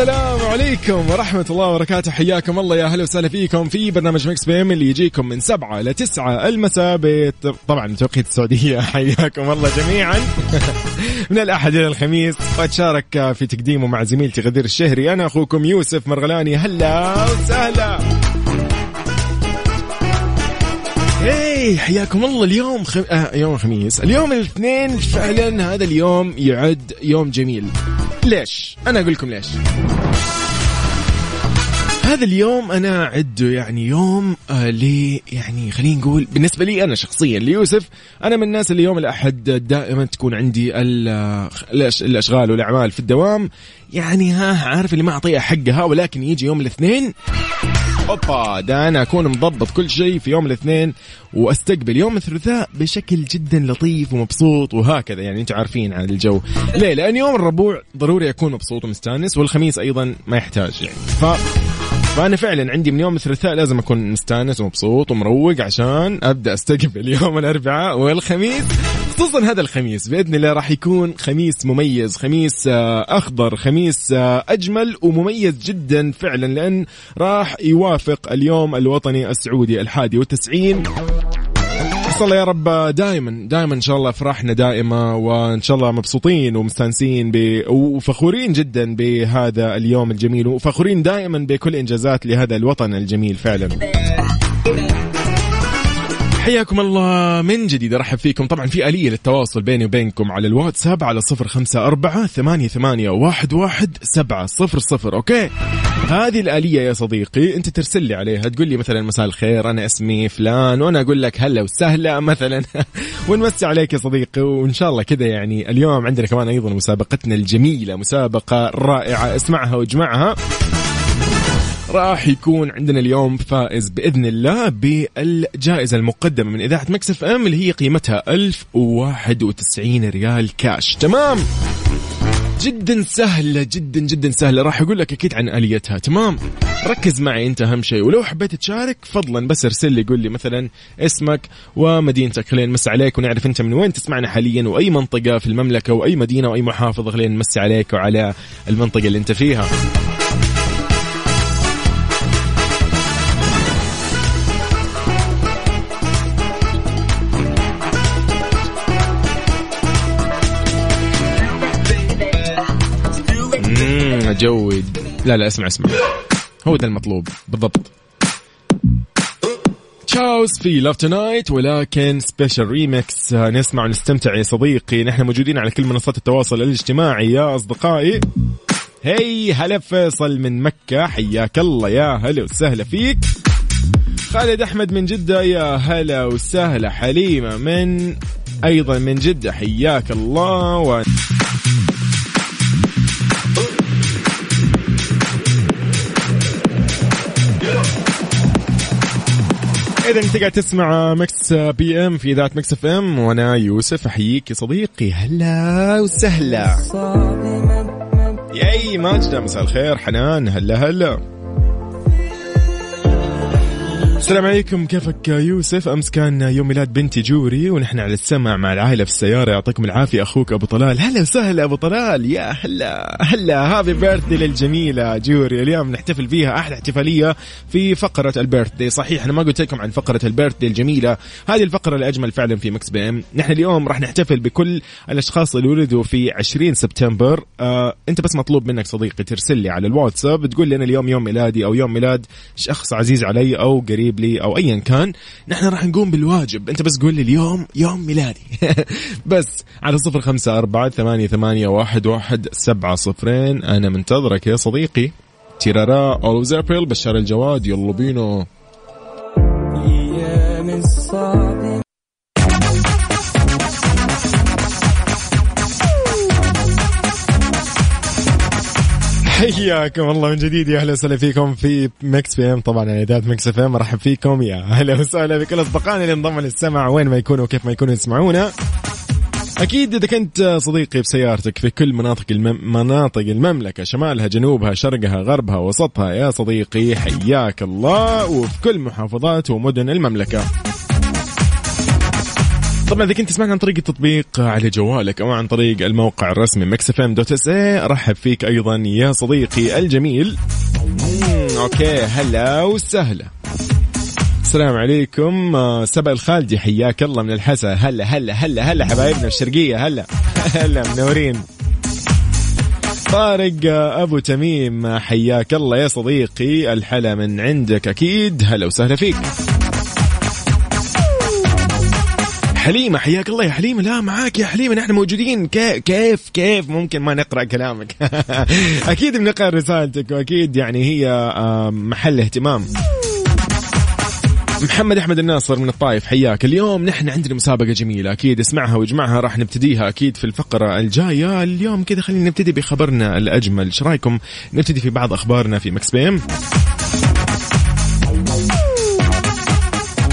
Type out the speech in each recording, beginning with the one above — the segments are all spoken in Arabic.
السلام عليكم ورحمة الله وبركاته. حياكم الله يا هلا وسهلا فيكم في برنامج Mix PM اللي يجيكم من سبعة إلى تسعة المساء. طبعا توقيت السعودية. حياكم الله جميعا. من الأحد إلى الخميس. وأتشارك في تقديمه مع زميلتي غدير الشهري. أنا أخوكم يوسف مرغلاني. هلا وسهلا. هي حياكم الله. اليوم خم... آه يوم الخميس. اليوم الاثنين فعلا هذا اليوم يعد يوم جميل. ليش؟ أنا أقول لكم ليش. هذا اليوم أنا أعده يعني يوم آه لي يعني خلينا نقول بالنسبة لي أنا شخصيا ليوسف أنا من الناس اللي يوم الأحد دائما تكون عندي الأش- الأشغال والأعمال في الدوام. يعني ها عارف اللي ما أعطيها حقها ولكن يجي يوم الاثنين أوبا ده أنا أكون مضبط كل شيء في يوم الاثنين وأستقبل يوم الثلاثاء بشكل جدا لطيف ومبسوط وهكذا. يعني أنتم عارفين عن الجو. ليه؟ لأن يوم الربوع ضروري أكون مبسوط ومستانس والخميس أيضا ما يحتاج يعني. ف فأنا فعلا عندي من يوم الثلاثاء لازم أكون مستانس ومبسوط ومروق عشان أبدأ أستقبل يوم الأربعاء والخميس. خصوصا هذا الخميس بإذن الله راح يكون خميس مميز خميس آه، أخضر خميس آه، أجمل ومميز جدا فعلا لأن راح يوافق اليوم الوطني السعودي الحادي والتسعين. الله يا رب دائما دائما إن شاء الله افراحنا دائمه وإن شاء الله مبسوطين ومستانسين ب... وفخورين جدا بهذا اليوم الجميل وفخورين دائما بكل إنجازات لهذا الوطن الجميل فعلا. حياكم الله. من جديد أرحب فيكم. طبعا في آلية للتواصل بيني وبينكم على الواتساب على صفر خمسة أربعة ثمانية, ثمانية واحد, واحد سبعة صفر صفر. أوكي؟ هذه الآلية يا صديقي أنت ترسل لي عليها. تقول لي مثلا مساء الخير أنا اسمي فلان وأنا أقول لك هلا وسهلا مثلا. ونمسي عليك يا صديقي وإن شاء الله كذا يعني اليوم عندنا كمان أيضا مسابقتنا الجميلة مسابقة رائعة. اسمعها واجمعها راح يكون عندنا اليوم فائز بإذن الله بالجائزة المقدمة من إذاعة مكسف إم اللي هي قيمتها 1091 ريال كاش. تمام؟ جدا سهلة جدا جدا سهلة. راح أقول لك أكيد عن آليتها. تمام؟ ركز معي أنت أهم شيء. ولو حبيت تشارك فضلا بس ارسل لي قول لي مثلا اسمك ومدينتك. خلينا نمسي عليك ونعرف أنت من وين تسمعنا حاليا وأي منطقة في المملكة وأي مدينة وأي محافظة. خلينا نمسي عليك وعلى المنطقة اللي أنت فيها. اجود لا لا اسمع اسمع. هو ده المطلوب بالضبط. Shouse في Love Tonight ولكن special remix نسمع ونستمتع يا صديقي. نحن موجودين على كل منصات التواصل الاجتماعي يا أصدقائي. هي هلا فيصل من مكة حياك الله يا هلا وسهلا فيك. خالد أحمد من جدة يا هلا وسهلا حليمة من أيضا من جدة حياك الله. و... إذا أنت قاعد تسمع Mix PM في إذاعة Mix FM وأنا يوسف أحييك يا صديقي. هلا وسهلا. yay ماجدة مساء الخير حنان. هلا هلا. السلام عليكم. كيفك يوسف؟ أمس كان يوم ميلاد بنتي جوري ونحن على السمع مع العائلة في السيارة. يعطيكم العافية أخوك أبو طلال. هلا وسهلا أبو طلال. يا هلا هلا. happy birthday للجميلة جوري. اليوم نحتفل فيها أحلى احتفالية في فقرة ال birthday. صحيح أنا ما قلت لكم عن فقرة ال birthday الجميلة. هذه الفقرة الاجمل فعلا في Mix PM. نحن اليوم راح نحتفل بكل الأشخاص اللي ولدوا في 20 سبتمبر. آه أنت بس مطلوب منك صديقي ترسل لي على الواتساب تقول لي أنا اليوم يوم ميلادي أو يوم ميلاد شخص عزيز علي أو قريب. لي أو ايا كان نحن راح نقوم بالواجب. أنت بس قول لي اليوم يوم ميلادي. بس على صفر خمسة أربعة ثمانية, ثمانية واحد, واحد سبعة صفرين. أنا منتظرك يا صديقي. تيرارا أولوز أبريل بشار الجواد يلا بينا. حياكم الله من جديد يا أهلا وسهلا فيكم في Mix PM طبعا على إذاعة Mix FM ارحب فيكم يا أهلا وسهلا بكل اصدقائنا اللي انضموا للسمع وين ما يكونوا وكيف ما يكونوا يسمعونا. أكيد إذا كنت صديقي بسيارتك في كل مناطق المم... مناطق المملكة شمالها جنوبها شرقها غربها وسطها يا صديقي حياك الله وفي كل محافظات ومدن المملكة. طبعا إذا كنت تسمعنا عن طريق التطبيق على جوالك أو عن طريق الموقع الرسمي Mix FM dot SA ارحب فيك أيضا يا صديقي الجميل. okay هلا وسهلا. السلام عليكم آه، سبأ الخالدي حياك الله من الحسا. هلا هلا هلا هلا حبايبنا الشرقية هلا هلا منورين. طارق آه، أبو تميم حياك الله يا صديقي الحلا من عندك أكيد. هلا وسهلا فيك. حليمة حياك الله يا حليمة. لا معاك يا حليمة. نحن موجودين. كيف كيف؟ ممكن ما نقرأ كلامك. أكيد بنقرأ رسالتك وأكيد يعني هي محل اهتمام. محمد أحمد الناصر من الطايف حياك. اليوم نحن عندنا مسابقة جميلة. أكيد اسمعها واجمعها راح نبتديها أكيد في الفقرة الجاية. اليوم كذا خلينا نبتدي بخبرنا الأجمل. إيش رأيكم؟ نبتدي في بعض أخبارنا في مكس بيم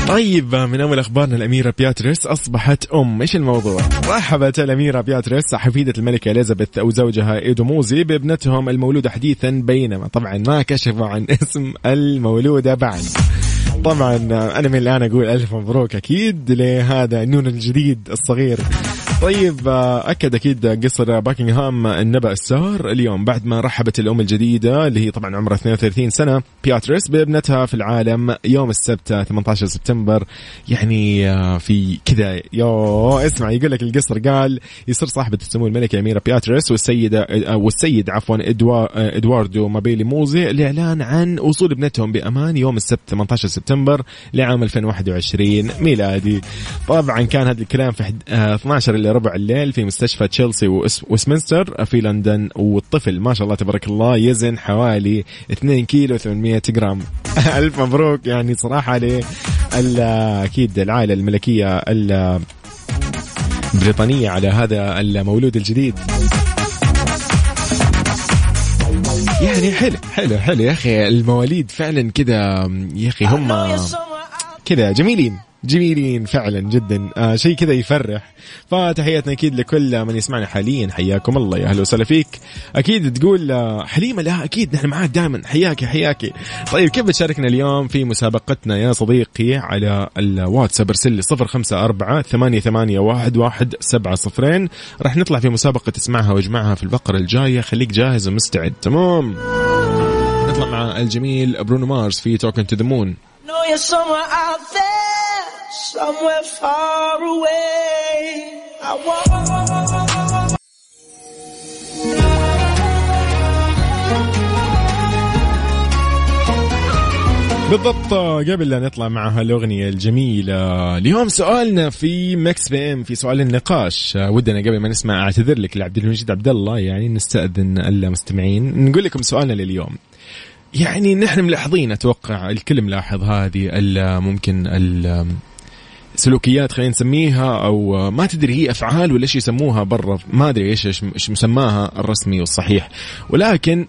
طيب من أول أخبارنا الأميرة بياتريس أصبحت أم. إيش الموضوع؟ رحبت الأميرة بياتريس حفيدة الملكه إليزابيث وزوجها ايدو موزي بابنتهم المولودة حديثا بينما. طبعا ما كشفوا عن اسم المولودة بعد. طبعا أنا من الآن أقول ألف مبروك أكيد لهذا النونو الجديد الصغير. طيب أكد أكيد قصر باكنغهام النبأ السار اليوم بعد ما رحبت الأم الجديدة اللي هي طبعا عمرها 32 سنة بياتريس بابنتها في العالم يوم السبت 18 سبتمبر. يعني في كذا يو اسمع يقول لك القصر قال يصير صاحبة السمو الملكة أميرة بياتريس والسيدة والسيد عفوا إدواردو مابيلي موزي الاعلان عن وصول ابنتهم بأمان يوم السبت 18 سبتمبر لعام 2021 ميلادي. طبعا كان هذا الكلام في 12 الا ربع الليل في مستشفى تشيلسي ويستمنستر في لندن والطفل. ما شاء الله تبارك الله يزن حوالي 2 كيلو 800 جرام. ألف مبروك يعني صراحة ل أكيد العائلة الملكية البريطانيه على هذا المولود الجديد. يعني حلو حلو حلو يا أخي. المواليد فعلا كذا يا أخي هم كذا جميلين. جميلين فعلا جدا. آه شيء كذا يفرح. فتحياتنا أكيد لكل من يسمعنا حاليا. حياكم الله يا أهلا وسهلا فيك. أكيد تقول آه حليمة لا أكيد نحن معاك دائما حياك حياك طيب كيف بتشاركنا اليوم في مسابقتنا يا صديقي على الواتساب؟ ارسل لي 054 ثمانية ثمانية واحد واحد سبعة صفرين. راح نطلع في مسابقة إسمعها وإجمعها في الفقرة الجاية. خليك جاهز ومستعد. تمام. نطلع مع الجميل برونو مارس في Talking to the Moon somewhere far away. I want. بالضبط قبل لا نطلع مع هالأغنية الجميلة اليوم سؤالنا في Mix PM في سؤال النقاش ودنا قبل ما نسمع أعتذر لك لعبد المجيد عبد الله يعني نستأذن المستمعين نقول لكم سؤالنا لليوم يعني نحن ملاحظين أتوقع الكل ملاحظ هذه ممكن سلوكيات خلينا نسميها أو ما تدري هي أفعال ولا إيش يسموها برا ما أدري إيش إيش مسماها الرسمي والصحيح. ولكن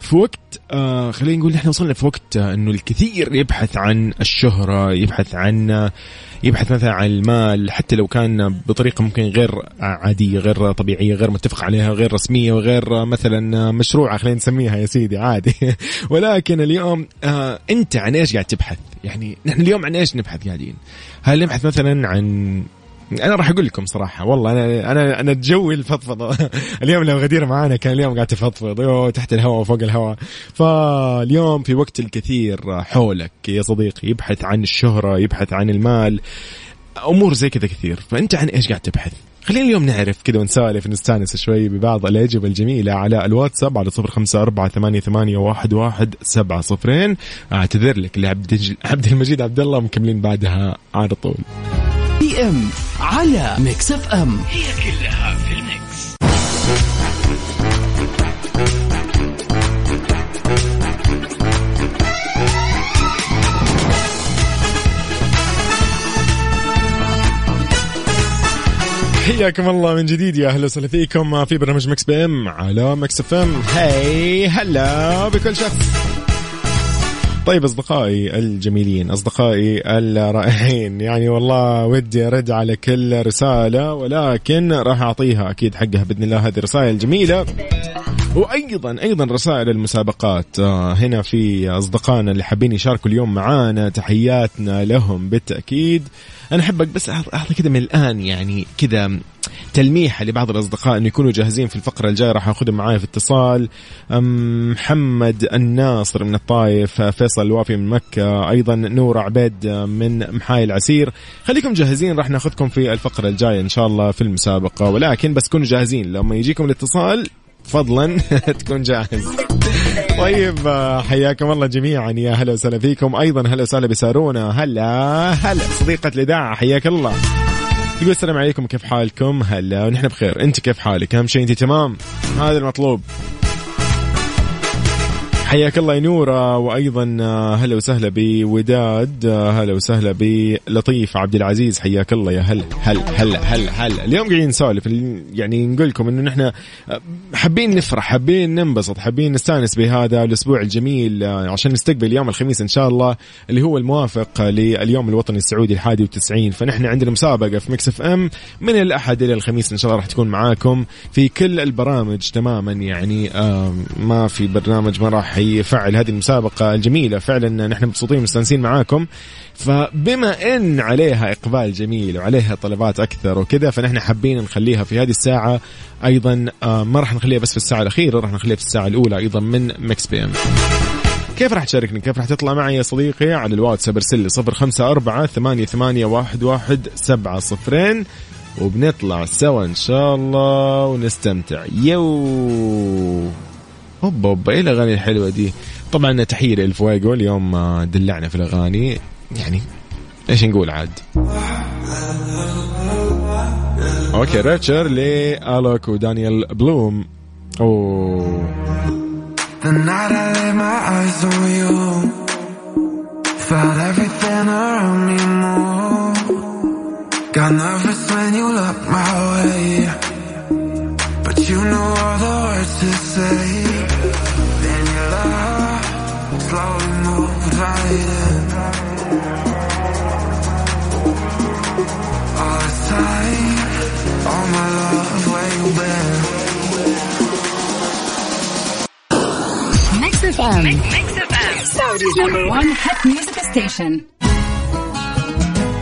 في وقت آه خلينا نقول نحن وصلنا في وقت آه إنه الكثير يبحث عن الشهرة يبحث عن يبحث مثلا عن المال حتى لو كان بطريقة ممكن غير عادية غير طبيعية غير متفق عليها غير رسمية وغير مثلا مشروعة خلينا نسميها يا سيدي عادي. ولكن اليوم آه أنت عن إيش قاعد تبحث؟ يعني نحن اليوم عن إيش نبحث قاعدين؟ هل نبحث مثلا عن أنا راح أقول لكم صراحة والله أنا أنا أنا جوي الفضفضة. اليوم لو غدير معانا كان اليوم قاعد تفضفض تحت الهواء وفوق الهواء. فاليوم في وقت الكثير حولك يا صديقي يبحث عن الشهرة يبحث عن المال أمور زي كذا كثير. فأنت عن إيش قاعد تبحث؟ خلينا اليوم نعرف كذا ونسالف نستانس شوي ببعض الأجوبة الجميلة على الواتساب على صفر خمسة أربعة ثمانية, ثمانية واحد, واحد سبعة صفرين. أعتذر لك لعبد عبد المجيد عبد الله مكملين بعدها على طول. PM على Mix FM. هي كلها في ال mix. حياكم الله من جديد يا أهلا وسهلا فيكم في برنامج Mix PM على Mix FM. hi هلا بكل شخص طيب أصدقائي الجميلين أصدقائي الرائعين يعني والله ودي أرد على كل رسالة ولكن راح أعطيها أكيد حقها بإذن الله هذه الرسائل الجميلة. وأيضا أيضا رسائل المسابقات. آه، هنا في أصدقائنا اللي حابين يشاركوا اليوم معانا تحياتنا لهم بالتأكيد. أنا أحبك بس اعطي كذا من الآن يعني كذا تلميحه لبعض الأصدقاء إنه يكونوا جاهزين في الفقرة الجاية. راح أخذهم معايا في اتصال. محمد الناصر من الطايف فيصل الوافي من مكة أيضا نور عبيد من محاي العسير. خليكم جاهزين راح ناخذكم في الفقرة الجاية إن شاء الله في المسابقة. ولكن بس كونوا جاهزين لما يجيكم الاتصال فضلا تكون جاهز. طيب حياكم الله جميعا. يا هلا وسهلا فيكم. أيضا هلا وسهلا بسارونا. هلا هلا. صديقة الإذاعة حياك الله. يقول السلام عليكم. كيف حالكم؟ هلا ونحن بخير. أنت كيف حالك؟ أهم شيء أنت تمام؟ هذا المطلوب. حياك الله يا نورة وأيضا آه، هلا وسهلا بوداد آه، هلا وسهلا بلطيف عبد العزيز حياك الله يا هلا هلا هلا هلا هلا. اليوم قاعدين نسولف يعني نقول لكم إنه نحن آه، حابين نفرح حابين ننبسط حابين نستانس بهذا الأسبوع الجميل عشان نستقبل يوم الخميس إن شاء الله اللي هو الموافق لليوم الوطني السعودي الحادي والتسعين. فنحن عندنا مسابقة في Mix FM من الأحد إلى الخميس إن شاء الله راح تكون معاكم في كل البرامج تماما يعني ما في برنامج ما راح يفعل هذه المسابقة الجميلة. فعلا نحن مبسوطين مستانسين معاكم. فبما إن عليها إقبال جميل وعليها طلبات أكثر وكذا فنحن حابين نخليها في هذه الساعة. أيضا آه، ما راح نخليها بس في الساعة الأخيرة راح نخليها في الساعة الأولى أيضا من Mix PM. كيف راح تشاركني؟ كيف راح تطلع معي يا صديقي؟ على الواتساب ارسل لي صفر خمسة أربعة ثمانية, ثمانية واحد, واحد سبعة صفرين. وبنطلع سوا إن شاء الله ونستمتع. yo! هوبا هوبا إيه الاغاني الحلوه دي. طبعا تحية للفويجو اليوم آه، دلعنا في الأغاني. يعني إيش نقول عاد؟ okay ريتشر لالوك ودانيال بلوم. أوه. Got nervous when you looked my way. But you know all the words to say.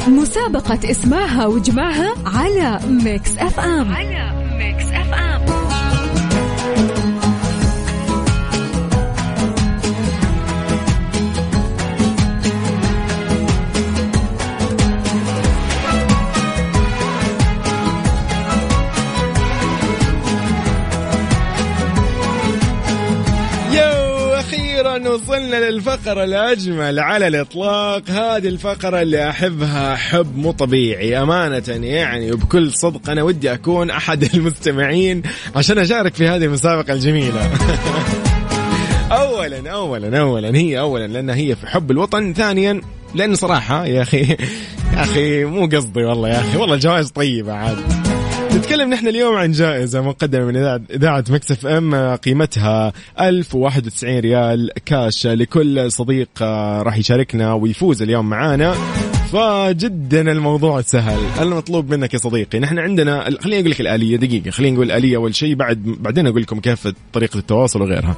مسابقة إسمعها وإجمعها على Mix FM على Mix F وصلنا للفقرة الأجمل على الإطلاق. هذه الفقرة اللي أحبها حب مو طبيعي. أمانة يعني وبكل صدق أنا ودي أكون أحد المستمعين عشان أشارك في هذه المسابقة الجميلة. اولا اولا اولا هي اولا لأن هي في حب الوطن. ثانيا لأن صراحة يا أخي يا أخي مو قصدي والله يا أخي والله الجوائز طيبة عاد. نتكلم نحن اليوم عن جائزة مقدمة من إذاعة مكسف أم قيمتها 1091 ريال كاش لكل صديق آه، راح يشاركنا ويفوز اليوم معانا. فجدا الموضوع سهل. المطلوب منك يا صديقي نحن عندنا خليني أقول لك الآلية دقيقة خليني نقول الاليه أول شيء بعد بعدين أقول لكم كيف طريقة التواصل وغيرها.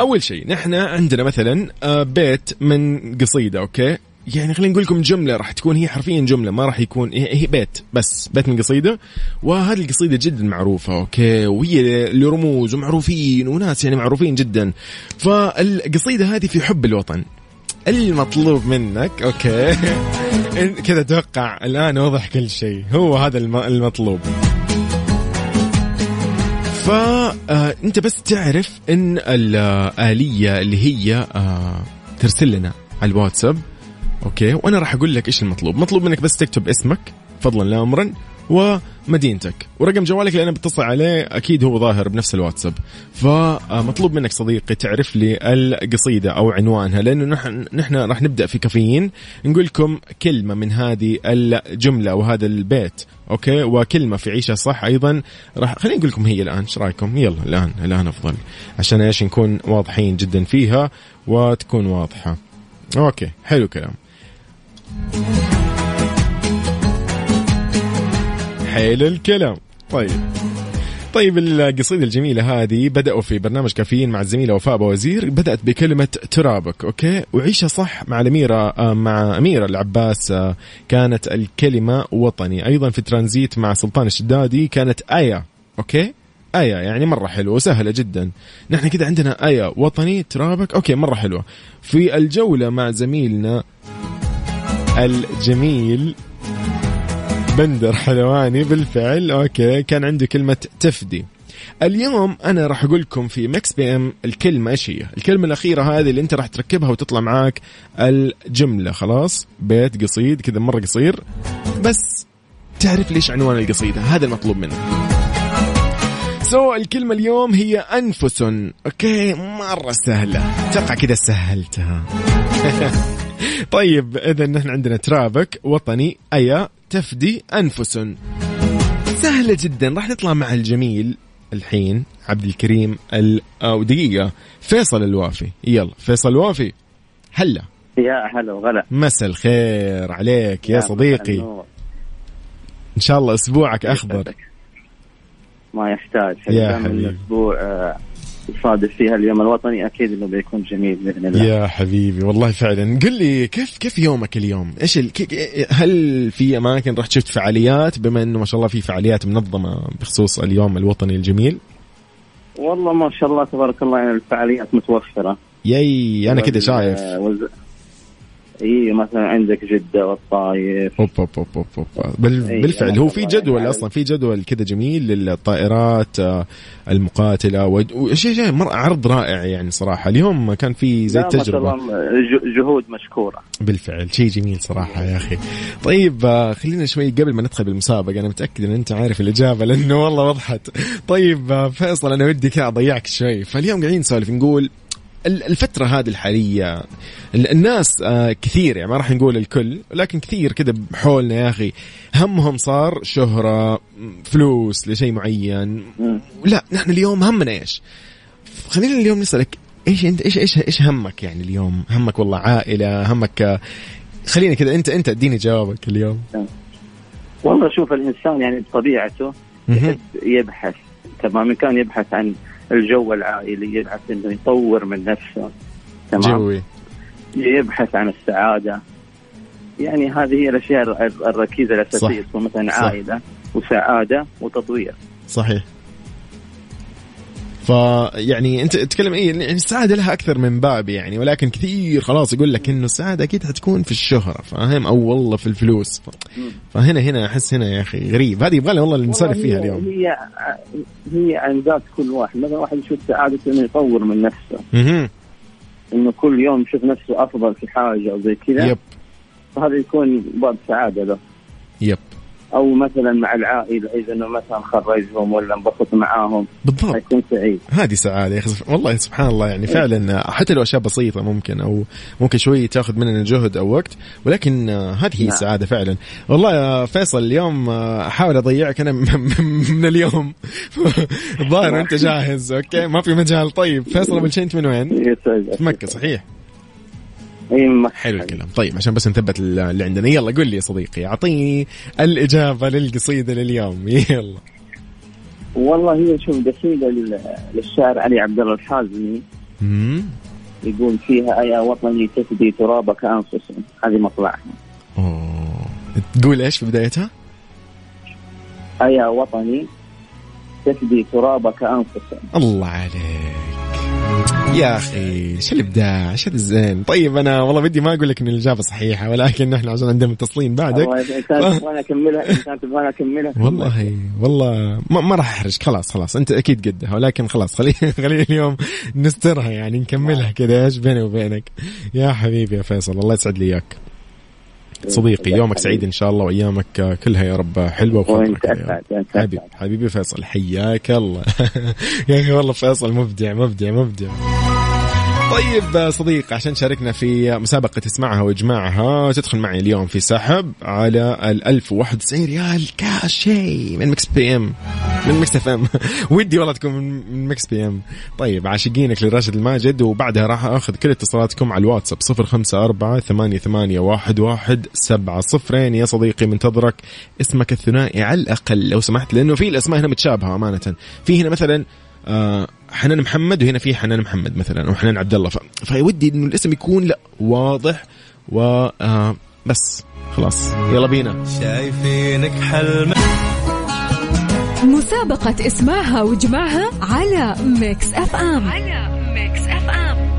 أول شيء نحن عندنا مثلا آه، بيت من قصيدة okay؟ يعني خلينا نقول لكم جملة راح تكون هي حرفيا جملة ما راح يكون هي بيت بس بيت من قصيدة. وهذه القصيدة جدا معروفة okay؟ وهي لرموز ومعروفين وناس يعني معروفين جدا. فالقصيدة هذه في حب الوطن. المطلوب منك أوكي؟ كذا توقع الآن وضح كل شيء. هو هذا المطلوب. فانت آه، بس تعرف إن الآلية اللي هي آه، ترسل لنا على الواتساب. أوكي. وأنا راح أقول لك إيش المطلوب. مطلوب منك بس تكتب اسمك فضلا لا امرا و مدينتك ورقم جوالك اللي أنا بتصل عليه أكيد هو ظاهر بنفس الواتساب. فمطلوب منك صديقي تعرف لي القصيدة أو عنوانها لأنه نحن نحن راح نبدأ في كافيين. نقول لكم كلمة من هذه الجملة أو هذا البيت. okay. وكلمة في عيشها صح أيضا. راح خليني أقول لكم هي الآن. إيش رأيكم؟ يلا الآن الآن أفضل. عشان إيش؟ نكون واضحين جدا فيها وتكون واضحة. okay. حلو كلام. حلو الكلام. طيب. طيب القصيدة الجميلة هذه بدأوا في برنامج كافيين مع الزميلة وفاء وزير بدأت بكلمة ترابك okay؟ وعيشها صح مع الأميرة آه، مع أميرة العباس آه، كانت الكلمة وطني. أيضا في ترانزيت مع سلطان الشدادي كانت أيا okay؟ أيا يعني مرة حلوة وسهلة جدا. نحن كده عندنا أيا وطني ترابك okay مرة حلوة. في الجولة مع زميلنا الجميل. بندر حلواني بالفعل. okay كان عنده كلمة تفدي. اليوم أنا راح أقول لكم في Mix PM الكلمة إيش هي؟ الكلمة الأخيرة هذه اللي أنت راح تركبها وتطلع معاك الجملة. خلاص؟ بيت قصيد كذا مرة قصير. بس تعرف ليش عنوان القصيدة؟ هذا المطلوب منك. so الكلمة اليوم هي أنفس. okay مرة سهلة. أتوقع كذا سهلتها. طيب إذا نحن عندنا ترابك وطني أيا تفدي أنفس. سهلة جدا. راح نطلع مع الجميل الحين عبد الكريم ال... أو دقيقة فيصل الوافي. يلا فيصل الوافي هلا. يا هلا وغلا. مساء الخير عليك يا صديقي. إن شاء الله أسبوعك أخضر. ما يحتاج. يا دام حبيبي. الأسبوع آه، يصادف فيها اليوم. الوطني أكيد إنه بيكون جميل بإذن الله. يا حبيبي والله فعلا. قل لي كيف كيف يومك اليوم؟ إيش ال... هل في أماكن رحت شفت فعاليات؟ بما إنه ما شاء الله في فعاليات منظمة بخصوص اليوم الوطني الجميل؟ والله ما شاء الله تبارك الله يعني الفعاليات متوفرة. ياي أنا كده وال- شايف. وز... اي مثلا عندك جدة والطايف. أوب أوب أوب أوب, أوب. بال... إي، بالفعل هو في جدول يعني. أصلا في جدول كذا جميل للطائرات آه، المقاتلة وشيء شيء مر عرض رائع يعني صراحة. اليوم كان في زي التجربه جهود مشكورة. بالفعل شيء جميل صراحة يا أخي. طيب آه، خلينا شوي قبل ما ندخل بالمسابقة أنا متأكد أن أنت عارف الإجابة لأنه والله وضحت. طيب آه، فيصل أنا ودي كذا أضيعك شوي. فاليوم قاعدين نسولف نقول ال- الفترة هذه الحالية ال- الناس آه، كثير يعني ما راح نقول الكل لكن كثير كذا بحولنا يا أخي همهم صار شهرة م، فلوس لشيء معين. لا نحن اليوم همنا إيش؟ خلينا اليوم نسألك إيش أنت إيش إيش إيش همك يعني اليوم؟ همك والله عائلة، همك آه، خلينا كذا أنت أنت اديني جوابك اليوم. والله شوف الإنسان يعني بطبيعته. يحب يبحث تمام إن كان يبحث عن الجو العائلي يبحث إنه يطور من نفسه. تمام؟ جوي. يبحث عن السعادة. يعني هذه هي الأشياء الر- الركيزة الأساسية مثلا صح. عائلة وسعادة وتطوير. صحيح. فيعني انت تتكلم إيه يعني السعاده لها أكثر من باب يعني ولكن كثير خلاص يقول لك إنه السعاده أكيد حتكون في الشهرة فاهم؟ أو والله في الفلوس. فهنا هنا أحس هنا يا أخي غريب. هذه يبغى والله نسولف فيها اليوم. هي هي عن ذات كل واحد. مثلا واحد يشوف سعادته إنه يطور من نفسه. إنه كل يوم يشوف نفسه أفضل في حاجة أو زي كذا. يب. فهذا يكون باب سعادة له. يب. أو مثلا مع العائلة إذا إنه مثلا خرجهم ولا انبسط معاهم. بالضبط. حيكون سعيد. هذه سعادة يا أخي والله سبحان الله يعني فعلا حتى لو أشياء بسيطة ممكن أو ممكن شوي تأخذ مننا جهد أو وقت ولكن هذه هي نعم. السعادة فعلا. والله يا فيصل اليوم أحاول أضيعك أنا من- اليوم. الظاهر أنت جاهز أوكي؟ ما في مجال. طيب فيصل شيء انت من وين؟ في مكة صحيح. اي مكة. حلو الكلام. طيب عشان بس نثبت اللي عندنا. يلا قول لي يا صديقي. أعطيني الإجابة للقصيدة لليوم. يلا. والله هي شوف قصيدة لل- للشاعر علي عبد الله الحازمي. يقول فيها يا وطني تفدي ترابك أنفس. هذه مطلعها. أوه. تقول إيش في بدايتها؟ يا وطني تفدي ترابك أنفس. الله عليك. يا أخي إيش الإبداع؟ إيش الزين؟ طيب أنا والله بدي ما أقول لك إن الإجابة صحيحة ولكن نحن عشان عندنا متصلين بعدك. كانت تبغاني أكملها كانت تبغاني أكملها. والله والله ما, ما راح احرجك خلاص خلاص أنت أكيد قدها ولكن خلاص خلي خلينا اليوم نسترها يعني نكملها كذا إيش بيني وبينك؟ يا حبيبي يا فيصل الله يسعد لي إياك. صديقي يومك سعيد إن شاء الله وأيامك كلها يا رب حلوة. وأنت حبيبي حبيبي فيصل حياك الله. يا أخي والله فيصل مبدع مبدع مبدع. طيب صديق عشان تشاركنا في مسابقة اسمعها واجمعها تدخل معي اليوم في سحب على ال 1091 ريال كاش شيء من Mix PM من Mix FM. ودي والله تكون من Mix PM. طيب عاشقينك لراشد الماجد وبعدها راح أخذ كل اتصالاتكم على الواتساب 054 88 واحد سبعة صفرين. يا صديقي منتظرك اسمك الثنائي على الأقل لو سمحت لأنه في الأسماء هنا متشابهة أمانة. في هنا مثلا آه حنان محمد وهنا في حنان محمد مثلا أو حنان عبد الله. فودي إنه الاسم يكون لا واضح و آه بس. خلاص. يلا بينا. شايفينك حلم. مسابقة اسمعها واجمعها على Mix FM. على Mix FM.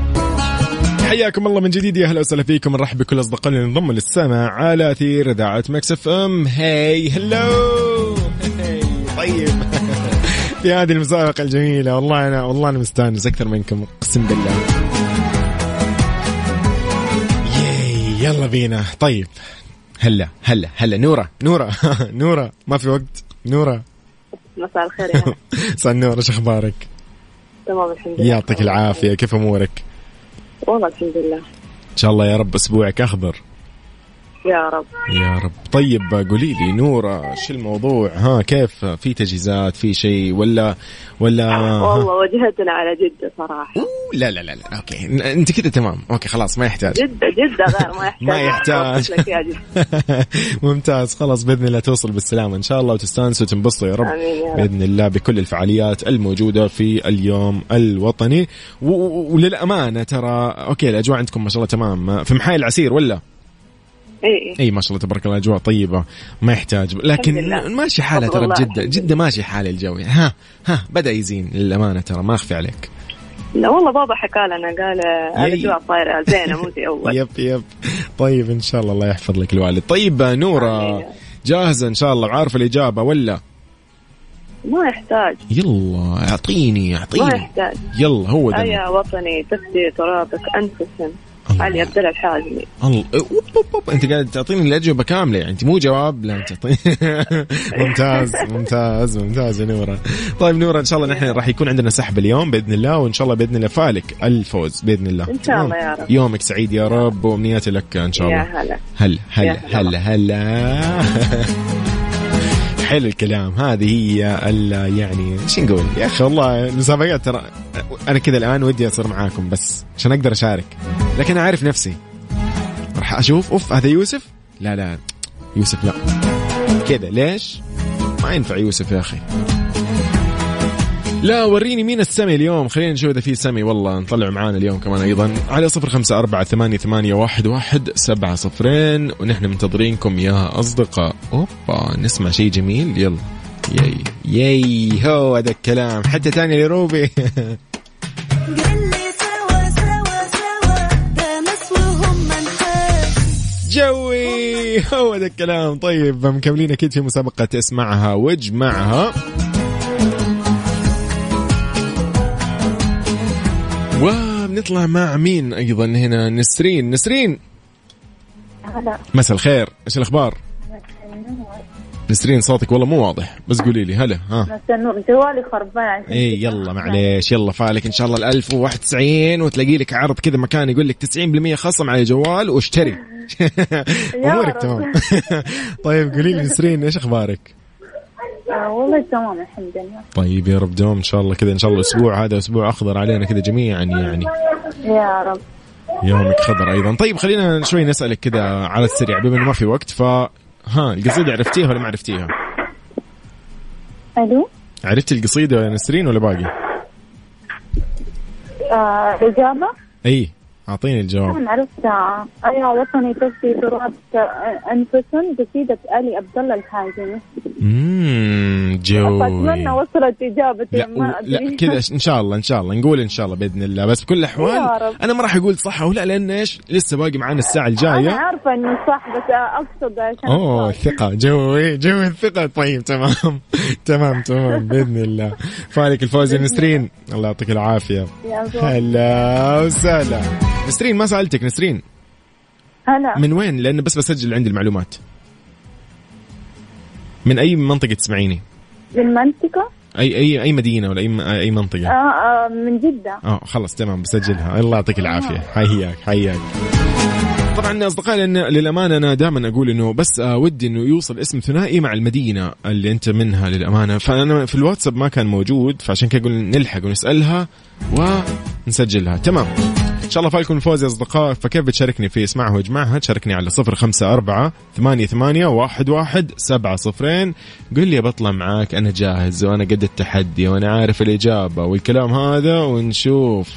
حياكم الله من جديد. يا أهلا وسهلا فيكم. نرحب بكل أصدقائنا اللي انضموا للسمع على أثير إذاعة Mix FM. hi hello. طيب. في هذه المسابقة الجميلة. والله أنا والله أنا مستانس أكثر منكم اقسم بالله. ياي يلا بينا. طيب. هلا هلا هلا. نورة نورة نورة ما في وقت. نورة. مساء الخير يا. مساء النور إيش أخبارك؟ تمام الحمد لله. يعطيك العافية. كيف أمورك؟ والله الحمد لله. إن شاء الله يا رب أسبوعك أخضر. يا رب. يا رب. طيب قولي لي نورة شو الموضوع؟ ها كيف في تجهيزات في شيء ولا ولا والله ها؟ وجهتنا على جدة صراحة. أوه، لا لا لا لا okay. أنت كذا تمام. okay خلاص ما يحتاج. جدة جدة غير ما يحتاج. ما يحتاج. ممتاز. خلاص بإذن الله توصل بالسلامة. إن شاء الله وتستانسوا وتنبسطوا يا رب. بإذن الله بكل الفعاليات الموجودة في اليوم الوطني. و- و- وللأمانة ترى okay الأجواء عندكم ما شاء الله تمام. في محايل العسير ولا؟ اي اي ما شاء الله تبارك الله أجواء طيبة ما يحتاج. لكن. ماشي حالها ترى بجدة جدة ماشي حال الجو ها ها بدأ يزين للأمانة ترى ما أخفي عليك. لا والله بابا حكى لنا قال يي. الأجواء صايرة زينة مو زي أول. يب يب. طيب إن شاء الله الله يحفظ لك الوالد. طيب نورة. جاهزة إن شاء الله وعارفه الإجابة ولا؟ ما يحتاج. يلا أعطيني ما اعطيني يحتاج. يلا هو ده يا وطني تفدي ترابك انفسا. علي عبد الله الحازمي. الله. أنت قاعد تعطيني الأجوبة كاملة يعني. أنت مو جواب لا أنت تعطيني. ممتاز ممتاز ممتاز يا نورة. طيب نورة إن شاء الله نحن راح يكون عندنا سحب اليوم بإذن الله وإن شاء الله بإذن الله فالك الفوز بإذن الله. إن شاء الله يا رب. يومك سعيد يا رب وأمنياتي لك إن شاء الله. يا هلا. هلا هلا هلا. هلا حلو الكلام. هذه هي ال- يعني إيش نقول؟ يا أخي والله المسابقات ترى أنا كذا الآن ودي أصير معاكم بس عشان أقدر أشارك. لكن أعرف نفسي. راح أشوف أوف هذا يوسف؟ لا لا يوسف لا. كذا ليش؟ ما ينفع يوسف يا أخي. لا وريني مين السمي اليوم. خلينا نشوف إذا في سمي. والله نطلع معانا اليوم كمان أيضا. على صفر خمسة أربعة ثمانية, ثمانية واحد, واحد سبعة صفرين. ونحن منتظرينكم يا أصدقاء. أوبا نسمع شيء جميل. يلا. ياي. ياي هو هذا الكلام. حتى تاني لروبي. جوي. هو ذا الكلام. طيب مكملين أكيد في مسابقة. اسمعها واجمعها. وبنطلع مع مين أيضا هنا؟ نسرين. نسرين! هلا. مساء الخير. إيش الأخبار؟ نسرين صوتك والله مو واضح بس قولي لي هلا ها. مساء النور جوالي خربان. إي يلا معليش يلا فالك إن شاء الله ال 1091 وتلاقي لك عرض كذا مكان يقول لك 90% خصم على الجوال واشتري. أمورك. تمام. طيب قولي لي نسرين إيش أخبارك؟ آه والله تمام الحمد لله. طيب يا رب دوم إن شاء الله كذا إن شاء الله الأسبوع هذا أسبوع أخضر علينا كذا جميعا يعني. يا رب. يومك خضر أيضا. طيب خلينا شوي نسألك كذا على السريع بما إنه ما في وقت ف ها القصيدة عرفتيها ولا ما عرفتيها؟ ألو عرفتي القصيدة يا نسرين ولا باقي؟ آه الإجابة إي أعطيني الجواب. أنا عرفتها يا وطني تفدي ترابك انفسا قصيدة علي عبد الله الحازمي اممم جو أتمنى وصلت إجابتي لا ما و- لا كذا إن شاء الله إن شاء الله. نقول إن شاء الله بإذن الله. بس بكل الاحوال. أنا ما راح أقول صح أو لا لأن إيش؟ لسه باقي معانا الساعة أنا الجايه عارفة إنه صح بس أقصد عشان أوه الصوت. الثقة جو إيه، جو الثقة. طيب تمام. تمام تمام بإذن الله. فالك الفوز يا نسرين. الله. يعطيك زول. هلا وسهلا. نسرين ما سألتك نسرين. هلا. من وين؟ لأن بس بسجل عندي المعلومات. من أي منطقة تسمعيني؟ من منطقة؟ أي أي أي مدينة ولا أي أي منطقة؟ آه آه من جدة. آه خلاص تمام بسجلها. الله يعطيك العافية. حياك حياك. طبعا أصدقائي لأن للأمانة أنا دائما أقول إنه بس آه ودي إنه يوصل اسم ثنائي مع المدينة اللي أنت منها للأمانة. فأنا في الواتساب ما كان موجود فعشان كذا أقول نلحق ونسألها ونسجلها. تمام. إن شاء الله فالكم الفوز يا أصدقاء فكيف بتشاركني في اسمعها واجمعها تشاركني على صفر خمسة أربعة ثمانية ثمانية واحد واحد سبعة صفرين. قل لي بطلع معاك أنا جاهز وأنا قد التحدي وأنا عارف الإجابة والكلام هذا ونشوف.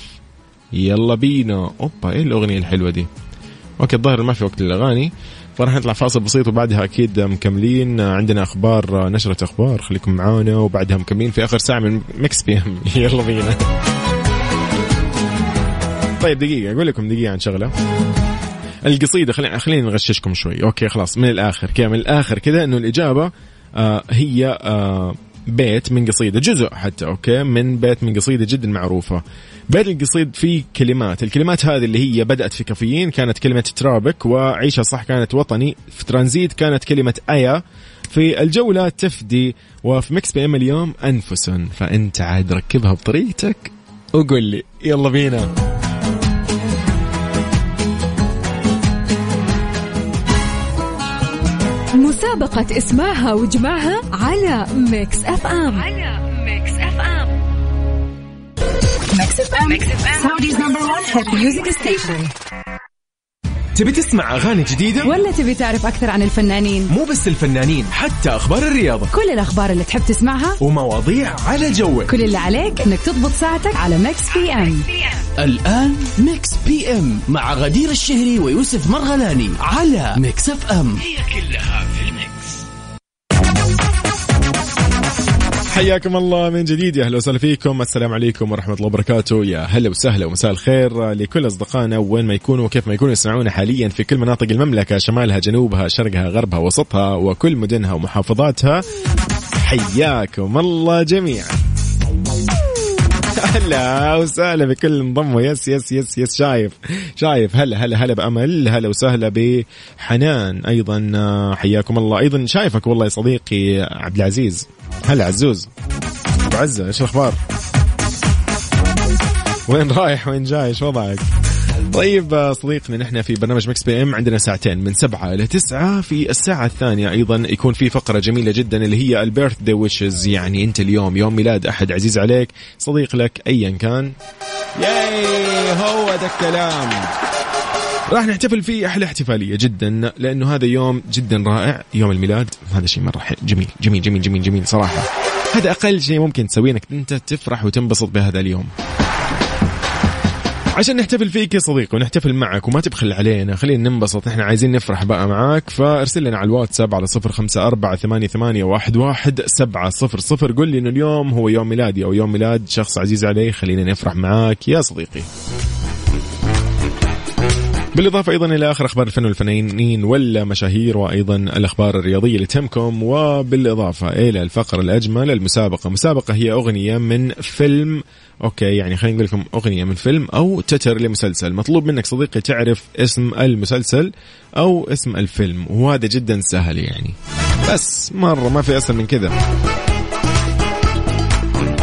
يلا بينا. أوبا إيه الأغنية الحلوة دي؟ okay الظاهر ما في وقت للأغاني فراح نطلع فاصل بسيط وبعدها أكيد مكملين. عندنا أخبار نشرة أخبار خليكم معانا وبعدها مكملين في آخر ساعة من Mix PM. يلا بينا. طيب دقيقة أقول لكم دقيقة عن شغلة. القصيدة خلينا خلينا نغششكم شوي. okay خلاص من الآخر كذا من الآخر كذا إنه الإجابة آه هي آه بيت من قصيدة جزء حتى okay من بيت من قصيدة جدا معروفة. بيت القصيد فيه كلمات. الكلمات هذه اللي هي بدأت في كافيين كانت كلمة ترابك وعيشها صح كانت وطني. في ترانزيت كانت كلمة أيا. في الجولة تفدي وفي Mix PM اليوم انفس فأنت عاد ركبها بطريقتك وقول لي يلا بينا. مسابقة اسمعها واجمعها على Mix FM. على Mix FM. Mix FM. Saudi's number 1 hit music station. تبي تسمع أغاني جديدة؟ ولا تبي تعرف أكثر عن الفنانين؟ مو بس الفنانين حتى أخبار الرياضة. كل الأخبار اللي تحب تسمعها ومواضيع على جوك. كل اللي عليك إنك تضبط ساعتك على Mix PM. الآن Mix PM مع غدير الشهري ويوسف مرغلاني على Mix FM. حياكم الله من جديد. يا أهلا وسهلا فيكم. السلام عليكم ورحمة الله وبركاته. يا هلا وسهلا ومساء الخير لكل أصدقائنا وين ما يكونوا وكيف ما يكونوا يسمعونا حاليا في كل مناطق المملكة شمالها جنوبها شرقها غربها وسطها وكل مدنها ومحافظاتها. حياكم الله جميعا. هلا وسهلا بكل انضموا yes yes yes yes شايف. شايف. هلا هلا هلا بأمل. هلا وسهلا بحنان أيضا. حياكم الله. أيضا شايفك والله يا صديقي عبد العزيز. هلا عزوز. عزوز إيش الأخبار؟ وين رايح؟ وين جاي؟ إيش وضعك؟ طيب آه، صديقنا نحن في برنامج Mix PM عندنا ساعتين من سبعة إلى تسعة. في الساعة الثانية أيضا يكون في فقرة جميلة جدا اللي هي ال birthday wishes يعني أنت اليوم يوم ميلاد أحد. عزيز عليك صديق لك أيا كان. ياي هو ده الكلام. راح نحتفل فيه أحلى احتفالية جدا لأنه هذا يوم جدا رائع يوم الميلاد. هذا شيء مرة جميل جميل جميل جميل جميل صراحة. هذا أقل شيء ممكن تسويه إنك أنت تفرح وتنبسط بهذا اليوم. عشان نحتفل فيك يا صديقي ونحتفل معك وما تبخل علينا. خلينا ننبسط إحنا عايزين نفرح بقى معاك. فارسل لنا على الواتساب على صفر خمسة أربعة ثمانية, ثمانية واحد, واحد سبعة صفر صفر. قل لي إنه اليوم هو يوم ميلادي أو يوم ميلاد شخص عزيز علي خلينا نفرح معاك يا صديقي. بالإضافة أيضا إلى آخر أخبار الفن والفنانين ولا مشاهير وأيضا الأخبار الرياضية اللي تهمكم وبالإضافة إلى الفقرة الأجمل المسابقة. مسابقة هي أغنية من فيلم أوكي يعني خلينا نقول لكم أغنية من فيلم أو تتر لمسلسل. مطلوب منك صديقي تعرف اسم المسلسل أو اسم الفيلم وهذا جدا سهل يعني. بس مرة ما في أسهل من كذا.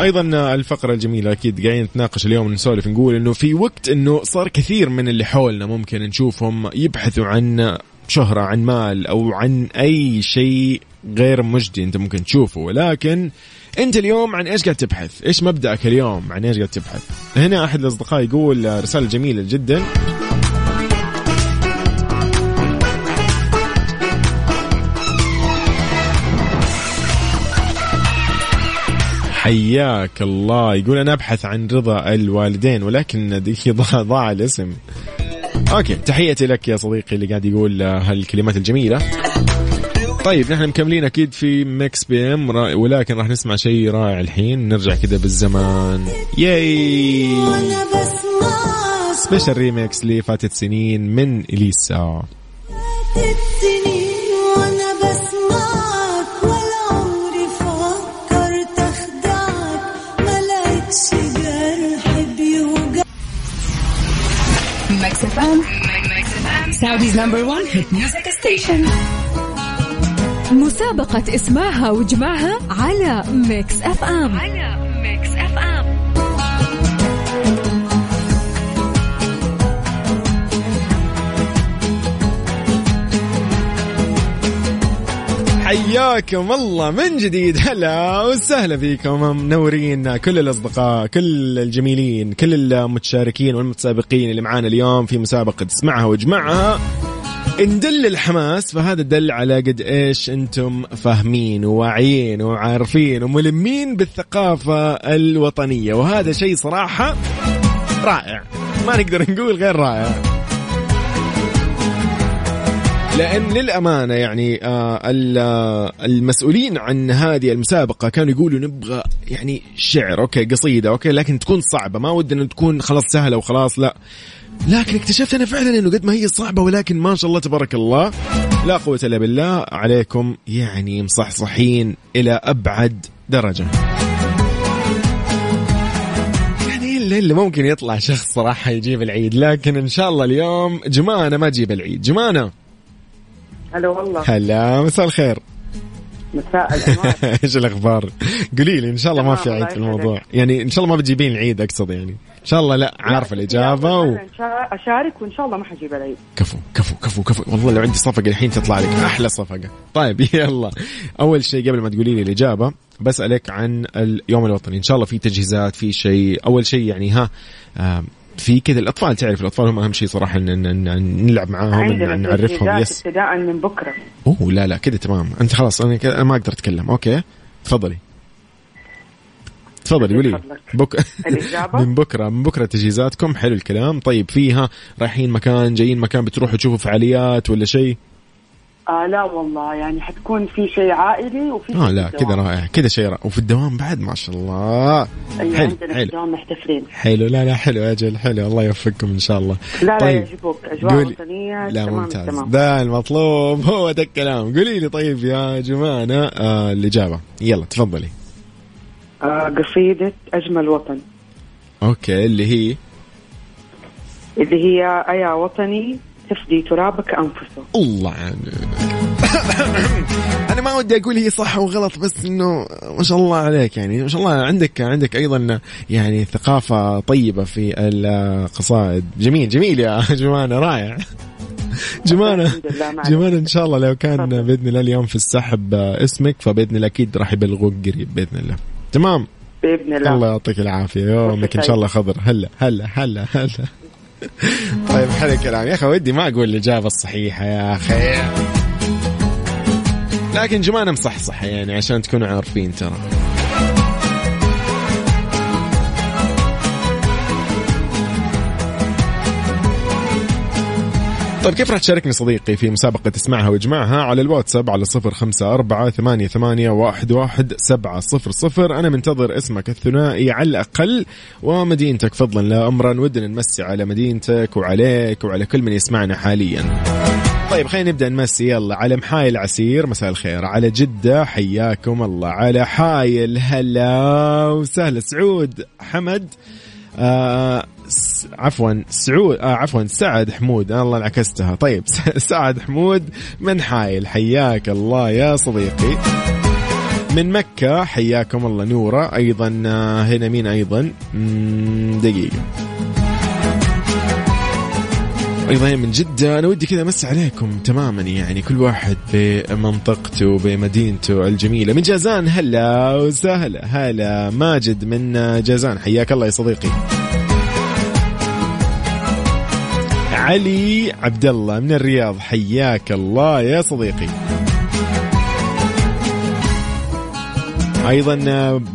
أيضا الفقرة الجميلة أكيد قاعدين نتناقش اليوم نسولف نقول إنه في وقت إنه صار كثير من اللي حولنا ممكن نشوفهم يبحثوا عن شهرة عن مال أو عن أي شيء غير مجدي أنت ممكن تشوفه. ولكن انت اليوم عن إيش قاعد تبحث؟ إيش مبدأك اليوم؟ عن إيش قاعد تبحث؟ هنا احد الاصدقاء يقول رسالة جميلة جدا حياك الله يقول أنا أبحث عن رضا الوالدين ولكن ضاع, الاسم أوكي تحياتي لك يا صديقي اللي قاعد يقول هالكلمات الجميلة طيب نحن مكملين أكيد في Mix PM ولكن راح نسمع شيء رائع الحين. نرجع كذا بالزمان. ياي! special remix لفاتت سنين من إليسا. فاتت سنين وأنا بسمعك ولا عمري فكرت اخدعك Mix FM one hit music station. مسابقة اسمعها واجمعها على Mix FM. على Mix FM. حياكم الله من جديد. هلا وسهلا فيكم. منورين كل الأصدقاء كل الجميلين كل المتشاركين والمتسابقين اللي معانا اليوم في مسابقة اسمعها واجمعها إن دل الحماس فهذا دل على قد إيش أنتم فاهمين وواعيين وعارفين وملمين بالثقافة الوطنية. وهذا شيء صراحة رائع. ما نقدر نقول غير رائع. لأن للأمانة يعني آه آه، المسؤولين عن هذه المسابقة كانوا يقولوا نبغى يعني شعر okay قصيدة okay لكن تكون صعبة. ما ودنا تكون خلاص سهلة وخلاص لا. لكن اكتشفت أنا فعلا إنه قد ما هي صعبة ولكن ما شاء الله تبارك الله. لا قوة إلا بالله عليكم يعني مصحصحين إلى أبعد درجة. يعني اللي ممكن يطلع شخص صراحة يجيب العيد لكن إن شاء الله اليوم جمانه ما تجيب العيد. جمانه هلا والله. هلا مساء الخير. مساء الانوار إيش الأخبار؟ قولي لي إن شاء الله ما في عيد في الموضوع. يعني إن شاء الله ما بتجيبين العيد أقصد يعني. إن شاء الله لا عارفه الإجابة و... إن أشارك وإن شاء الله ما حجيب العيد كفو كفو كفو كفو. والله لو عندي صفقة الحين تطلع لك أحلى صفقة. طيب يلا. أول شيء قبل ما تقولي لي الإجابة بسألك عن اليوم الوطني. إن شاء الله في تجهيزات في شيء. أول شيء يعني ها في كذا الأطفال تعرف الأطفال هم أهم شيء صراحة ان إن- إن نلعب معاهم إن نعرفهم. yes. ابتداء من بكرة. أوه لا لا كذا تمام. أنت خلاص أنا ما أقدر أتكلم. okay تفضلي. تفضلي قولي. بك... الإجابة؟ من بكرة من بكرة تجهيزاتكم حلو الكلام. طيب فيها رايحين مكان جايين مكان بتروحوا تشوفوا فعاليات ولا شيء؟ آه لا والله. يعني حتكون في شيء عائلي وفي آه لا في كذا. رائع. كذا شيء رائع. وفي الدوام بعد ما شاء الله. أيوة حلو عندنا في حلو. الدوام محتفلين. حلو لا لا حلو أجل حلو. الله يوفقكم إن شاء الله. لا لا طيب يعجبوك. أجواء. وطنية لا تمام ممتاز. تمام. ده المطلوب. هو ده الكلام. قولي لي طيب يا جمانة آه الإجابة. يلا تفضلي. آه قصيدة أجمل وطن. أوكي اللي هي؟ اللي هي أيا وطني تفدي ترابك أنفسه. الله عنك. أنا ما ودي أقول هي صح وغلط بس إنه ما شاء الله عليك يعني. ما شاء الله عندك عندك أيضا يعني ثقافة طيبة في القصائد. جميل جميل يا جمانة رائع. عليك. جمانة إن شاء الله لو كان بإذن الله اليوم في السحب اسمك فبإذن الله أكيد راح يبلغوك قريب بإذن الله. تمام؟ بإذن الله. الله يعطيك العافية. يومك إن شاء الله خضر. هلا هلا هلا هلا. طيب حلو الكلام. يا أخي ودي ما أقول الإجابة الصحيحة يا أخي. لكن جمانه مصحصحه يعني عشان تكونوا عارفين ترى. طيب كيف راح تشاركني صديقي في مسابقة اسمعها واجمعها على الواتساب على صفر خمسة أربعة ثمانية, ثمانية واحد, واحد سبعة صفر صفر؟ أنا منتظر اسمك الثنائي على الأقل ومدينتك فضلا لا أمرا ودنا نمسي على مدينتك وعليك وعلى كل من يسمعنا حاليا. طيب خلينا نبدأ نمسي يلا على محاي العسير مساء الخير على جدة حياكم الله على حايل هلا وسهلا سعود حمد. آه عفوا سعود آه عفوا سعد حمود. آه الله انعكستها. طيب سعد حمود من حايل. حياك الله يا صديقي. من مكة. حياكم الله نورة. أيضا آه، هنا مين أيضا؟ دقيقة. أيضا من جدة. أنا ودي كذا امسي عليكم تماما يعني كل واحد بمنطقته بمدينته الجميلة. من جازان هلا وسهلا. هلا ماجد من جازان. حياك الله يا صديقي. علي عبد الله من الرياض. حياك الله يا صديقي. أيضا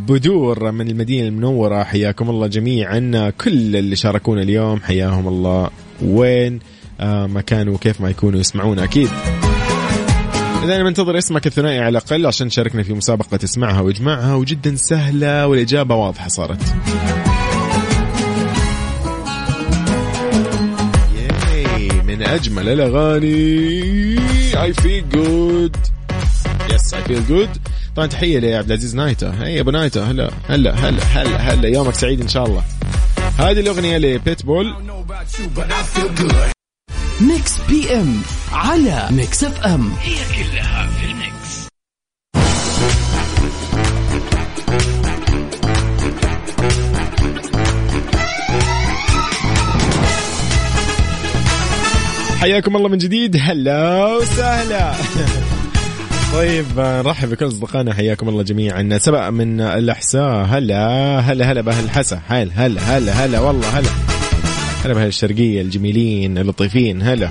بدور من المدينة المنورة حياكم الله جميعا. كل اللي شاركونا اليوم حياهم الله. وين؟ آه، ما كانوا وكيف ما يكونوا يسمعونا أكيد. إذا أنا منتظر اسمك الثنائي على الأقل عشان تشاركنا في مسابقة اسمعها واجمعها وجدا سهلة والإجابة واضحة صارت. من أجمل الأغاني. I feel good. yes I feel good. طبعا تحية لعبد العزيز نايتا هي أبو نايتا هلا هلا هلا هلا هلا. يومك سعيد إن شاء الله. هذه الأغنية ل Pitbull Mix PM على Mix FM هي كلها في ال mix. حياكم الله من جديد. هلا وسهلا. طيب نرحب بكل أصدقائنا. حياكم الله جميعا. سبق من الأحساء. هلا هلا هلا بأهل الحسا. هلا هلا هلا هلا والله هلا. هلا بأهل الشرقية الجميلين اللطيفين. هلا.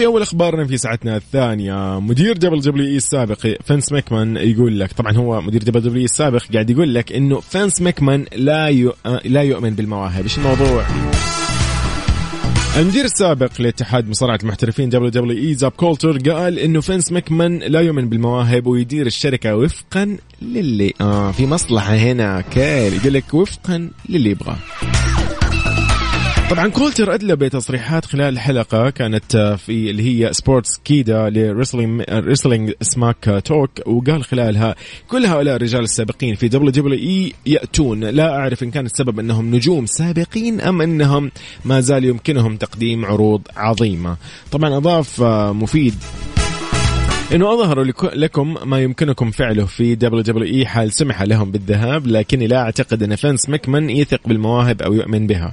في أول إخبارنا في ساعتنا الثانية. مدير WWE السابق فينس ميكمان يقول لك طبعا هو مدير WWE السابق قاعد يقول لك إنه فينس ميكمان لا. لا يؤمن بالمواهب. إيش الموضوع؟ المدير السابق لاتحاد مصارعة المحترفين WWE زاب كولتر قال إنه فينس مكمان لا يؤمن بالمواهب ويدير الشركة وفقا للي آه في مصلحة هنا okay يقول لك وفقا للي يبغاه طبعا كولتر ادلى بتصريحات خلال الحلقة كانت في اللي هي Sportskeeda Wrestling Smack Talk وقال خلالها كل هؤلاء الرجال السابقين في WWE يأتون. لا أعرف إن كان السبب أنهم نجوم سابقين أم أنهم ما زال يمكنهم تقديم عروض عظيمة. طبعا أضاف مفيد إنه اظهروا لكم ما يمكنكم فعله في WWE حال سمح لهم بالذهاب لكني لا أعتقد أن فينس مكمن يثق بالمواهب أو يؤمن بها.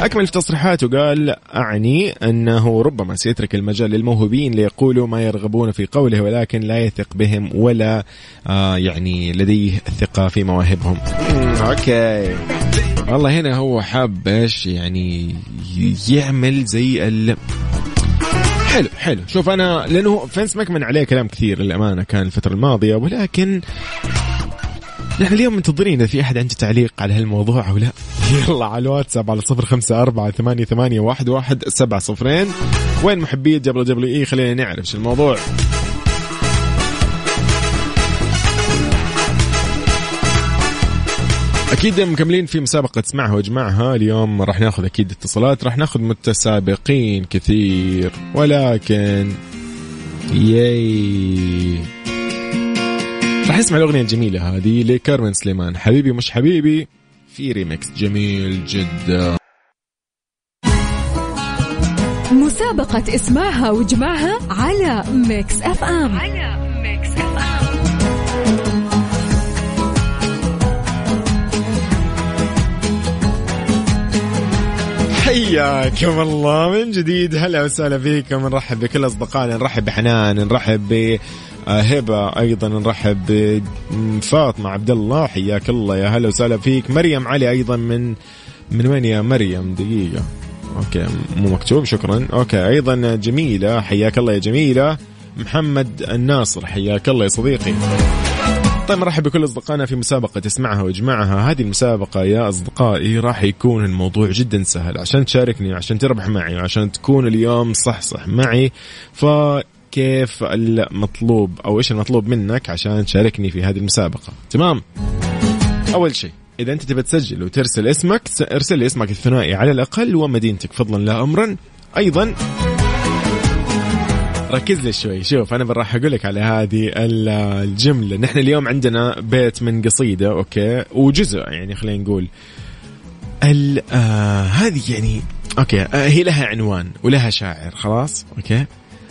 أكمل في تصريحاته قال أعني أنه ربما سيترك المجال للموهوبين ليقولوا ما يرغبون في قوله ولكن لا يثق بهم ولا آه يعني لديه ثقة في مواهبهم. okay. والله هنا هو حاب إيش يعني يعمل زي ال حلو حلو. شوف أنا لأنه فينس ماكمان عليه كلام كثير للأمانة كان الفترة الماضية ولكن نحن اليوم منتظرين إذا في أحد عنده تعليق على هالموضوع أو لا. يلا على الواتساب على صفر خمسة أربعة ثمانية, ثمانية واحد, واحد سبعة صفرين. وين محبي WWE؟ خلينا نعرف شو الموضوع. أكيد مكملين في مسابقة اسمعها واجمعها اليوم راح ناخذ أكيد اتصالات راح ناخذ متسابقين كثير ولكن ياي. راح نسمع الأغنية الجميلة هذه لكارمن سليمان. حبيبي مش حبيبي في ريمكس جميل جدا. مسابقة اسمعها واجمعها على Mix FM على حياكم الله من جديد. هلا وسهلا فيكم. نرحب بكل أصدقائنا نرحب بحنان نرحب ب هبة أيضا نرحب بفاطمه عبد الله. حياك الله يا هلا وسهلا فيك. مريم علي أيضا من من وين يا مريم؟ دقيقة. okay مو مكتوب شكرا. okay أيضا جميلة. حياك الله يا جميلة. محمد الناصر حياك الله يا صديقي. طيب مرحب بكل أصدقائنا في مسابقة اسمعها واجمعها، هذه المسابقة يا أصدقائي راح يكون الموضوع جدا سهل. عشان تشاركني عشان تربح معي وعشان تكون اليوم صح صح معي فكيف المطلوب أو إيش المطلوب منك عشان تشاركني في هذه المسابقة، تمام؟ أول شيء إذا أنت تبي تسجل وترسل اسمك ارسل لي اسمك الثنائي على الأقل ومدينتك فضلا لا امرا، أيضا ركز لي شوي. شوف أنا راح أقول لك على هذه الجملة. نحن اليوم عندنا بيت من قصيدة أوكي؟ وجزء يعني خلينا نقول. آه هذه يعني okay آه هي لها عنوان ولها شاعر خلاص؟ okay؟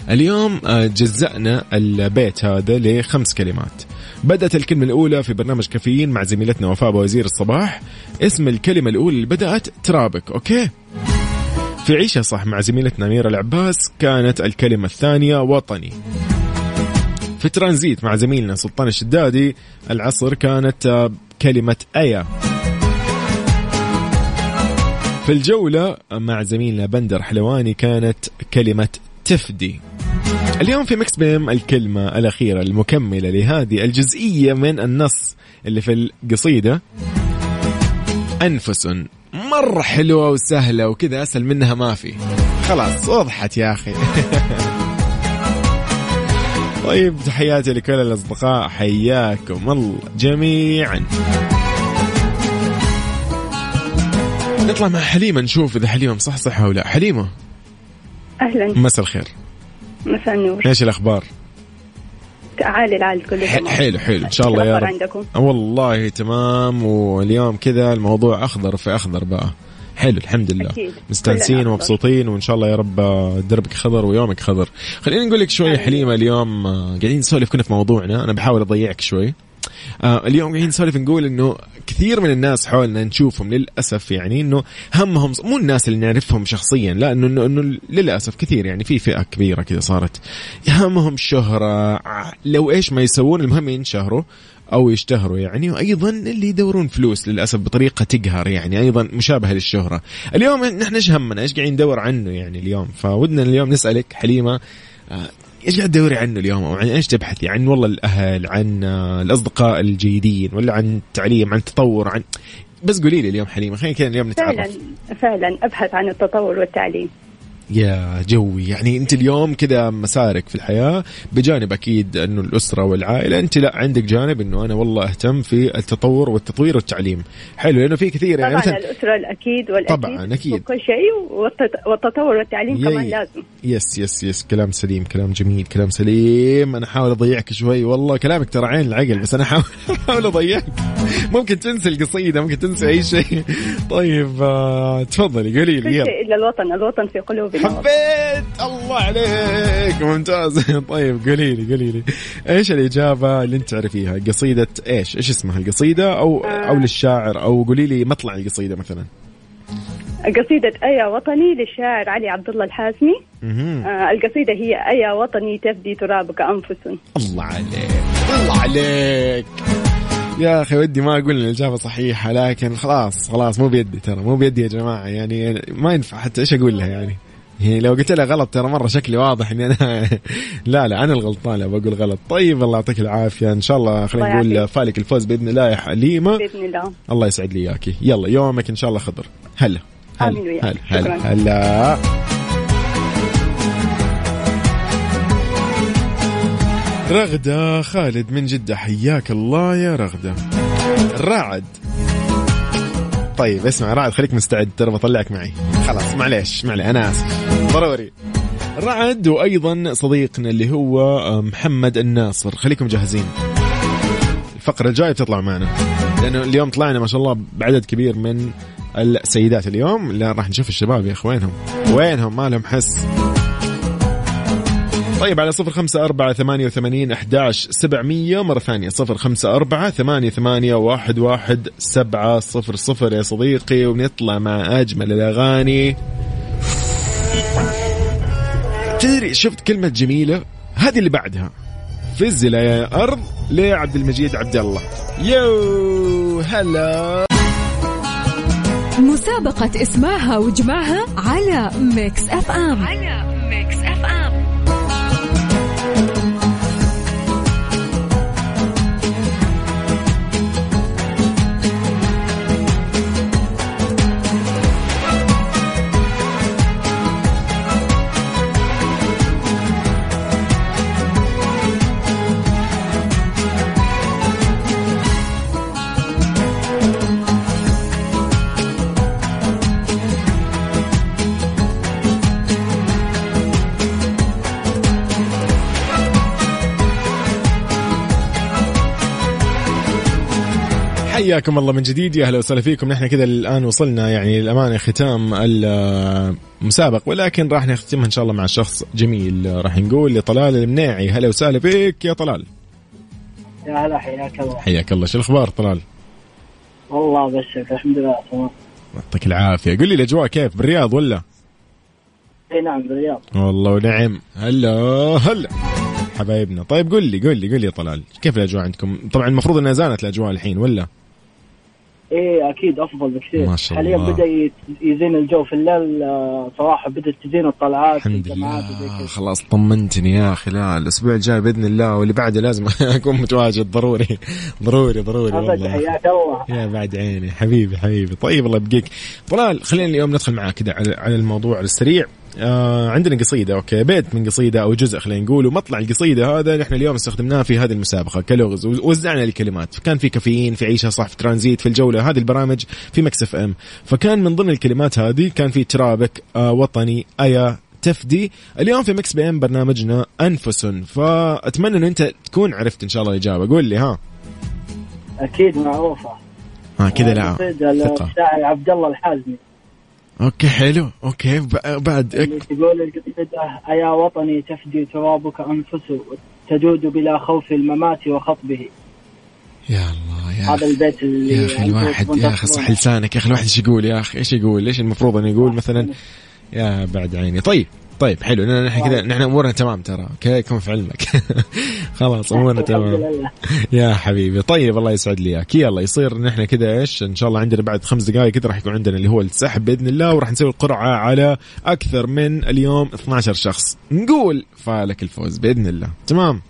اليوم آه جزأنا البيت هذا لخمس كلمات. بدأت الكلمة الأولى في برنامج كافيين مع زميلتنا وفاء وزير الصباح. اسم الكلمة الأولى اللي بدأت ترابك okay؟ في عيشة صح مع زميلتنا أميرة العباس كانت الكلمة الثانية وطني. في ترانزيت مع زميلنا سلطان الشدادي العصر كانت كلمة أيا. في الجولة مع زميلنا بندر حلواني كانت كلمة تفدي. اليوم في مكس بيم الكلمة الأخيرة المكملة لهذه الجزئية من النص اللي في القصيدة أنفس. مرة حلوة وسهلة وكذا أسهل منها ما في. خلاص وضحت يا أخي. طيب تحياتي لكل الأصدقاء حياكم الله جميعا. نطلع مع حليمة نشوف إذا حليمة مصحصحة أو لأ. حليمة؟ أهلا. مساء الخير. مساء النور. إيش الأخبار؟ عالي العال كله. تمام حلو حلو. إن شاء الله يا رب. عندكم. والله تمام. واليوم كذا الموضوع أخضر في أخضر بقى. حلو الحمد لله. أكيد. مستانسين ومبسوطين وإن شاء الله يا رب دربك خضر ويومك خضر. خلينا نقول لك شوي حليمة اليوم قاعدين نسولف كنا في موضوعنا. أنا بحاول أضيعك شوي. آه اليوم قاعدين نسولف نقول إنه كثير من الناس حولنا نشوفهم للأسف يعني إنه همهم مو الناس اللي نعرفهم شخصيا لا انه انه, إنه للأسف كثير يعني في فئة كبيرة كذا صارت. همهم شهرة ع- لو إيش ما يسوون المهم ينشهروا أو يشتهروا يعني وأيضا اللي يدورون فلوس للأسف بطريقة تقهر يعني أيضا مشابهة للشهرة. اليوم نحن إيش همنا؟ إيش قاعدين ندور عنه يعني اليوم؟ فودنا اليوم نسألك حليمة آه، إيش قاعد تدوري عنه اليوم؟ أو عن إيش تبحثي؟ عن والله الأهل عن الأصدقاء الجيدين ولا عن التعليم عن التطور عن بس قولي لي اليوم حليمة خلينا كذا اليوم فعلا نتعرف فعلا أبحث عن التطور والتعليم. يا جوي. يعني انت اليوم كذا مسارك في الحياة بجانب أكيد أنه الأسرة والعائلة انت لا عندك جانب إنه أنا والله أهتم في التطور والتطوير والتعليم. حلو لأنه في كثير يعني طبعا مثلا الأسرة الأكيد والأكيد طبعاً، أكيد. وكل شيء والتط- والتطور والتعليم. كمان لازم. yes yes yes كلام سليم كلام جميل كلام سليم. أنا أحاول أضيعك شوي والله كلامك ترى عين العقل بس أنا أحاول أضيعك. ممكن تنسى القصيدة ممكن تنسى أي شيء. طيب آه، تفضلي قولي كل لي يلا. شيء إلا الوطن الوطن في قلوبنا. حبيت الله عليك. ممتاز. طيب قولي لي قولي لي. إيش الإجابة اللي أنت تعرفيها؟ قصيدة إيش؟ إيش اسمها القصيدة؟ أو أو للشاعر أو قولي لي مطلع القصيدة مثلا. قصيدة أيا وطني للشاعر علي عبد الله الحازمي. آه القصيدة هي أيا وطني تفدي ترابك أنفس. الله عليك. الله عليك. يا أخي ودي ما أقول الإجابة صحيحة لكن خلاص خلاص مو بيدي ترى مو بيدي يا جماعة. يعني ما ينفع حتى إيش أقول لها يعني؟ يعني لو قلت لها غلط ترى مرة شكلي واضح إني أنا لا لا أنا الغلطان لو بقول غلط. طيب الله يعطيك العافية. إن شاء الله خلينا نقول. فالك الفوز بإذن الله يا حليمة. بإذن الله. الله يسعد لي إياكي. يلا يومك إن شاء الله خضر هلا. هلا. هلا هلا. شكراً. هلا. رغدة خالد من جدة حياك الله يا رغدة. رعد. طيب اسمع رعد خليك مستعد ترى بطلعك معي. خلاص معليش معلي أنا آسف. ضروري. رعد وأيضا صديقنا اللي هو محمد الناصر. خليكم جاهزين. الفقرة الجاية بتطلع معنا. لأنه اليوم طلعنا ما شاء الله بعدد كبير من السيدات اليوم. لا راح نشوف الشباب يا أخوانهم. وينهم؟ ما لهم حس. طيب على صفر خمسة أربعة ثمانية وثمانين أحداش سبعمية مرة ثانية صفر خمسة أربعة ثمانية ثمانية واحد واحد سبعة صفر صفر يا صديقي ونطلع مع أجمل الأغاني. تدري شفت كلمة جميلة؟ هذه اللي بعدها. فزل يا أرض لعبد المجيد عبد الله. يو هلا. مسابقة اسمعها واجمعها على Mix FM. على Mix F حياكم الله من جديد. يا أهلا وسهلا فيكم. نحن كذا الآن وصلنا يعني للأمانة ختام المسابق ولكن راح نختمها إن شاء الله مع شخص جميل. راح نقول لطلال المناعي هلا وسهلا فيك يا طلال. يا هلا حياك الله. حياك الله. شو الأخبار طلال؟ والله بشرك الحمد لله تمام. يعطيك العافية. قل لي الأجواء كيف بالرياض ولا؟ إي نعم بالرياض. والله ونعم. هلا هلا. حبايبنا. طيب قل لي قل لي قل لي يا طلال كيف الأجواء عندكم؟ طبعا المفروض إنها زانت الأجواء الحين ولا؟ إيه أكيد أفضل بكثير. ما شاء حاليا الله. بدأ يت- يزين الجو في الليل آه، صراحة بدأت تزين الطلعات الحمد لله. خلاص طمنتني يا أخي. لا الأسبوع الجاي بإذن الله واللي بعده لازم أكون متواجد. ضروري. ضروري ضروري والله. حياك الله. يا بعد عيني. حبيبي حبيبي. طيب الله يبقيك. طلال خلينا اليوم ندخل معاك كذا على على الموضوع السريع. آه عندنا قصيدة أوكي. بيت من قصيدة أو جزء خلينا نقول ومطلع القصيدة هذا نحن اليوم استخدمناه في هذه المسابقة كلغز. ووزعنا الكلمات. كان في كافيين في عيشة صح في ترانزيت في الجولة. هذه البرامج في Mix FM. فكان من ضمن الكلمات هذه كان في ترابك آه وطني أيا تفدي. اليوم في Mix PM برنامجنا أنفس. فأتمنى إنه أنت تكون عرفت إن شاء الله الإجابة. قول لي ها. أكيد معروفه ها كذا لا. قصيدة ثقة. عبد الله الحازمي. okay حلو. okay بعد اللي تقول القصيدة أيا وطني تفدي ترابك أنفس تجود بلا خوف الممات وخطبه. يا الله يا هذا البيت اللي يا أخي الواحد يا أخي صح لسانك. يا أخي الواحد إيش يقول؟ يا أخي إيش يقول؟ ليش المفروض انه يقول مثلا؟ يا بعد عيني. طيب. طيب حلو. نحن كذا نحن أمورنا تمام ترى. أوكي كن في علمك؟ خلاص أمورنا تمام. يا حبيبي. طيب الله يسعد لي اياك يلا يصير نحن كذا إيش؟ إن شاء الله عندنا بعد خمس دقائق كذا راح يكون عندنا اللي هو السحب بإذن الله وراح نسوي القرعه على أكثر من اليوم 12 شخص. نقول فالك الفوز بإذن الله. تمام؟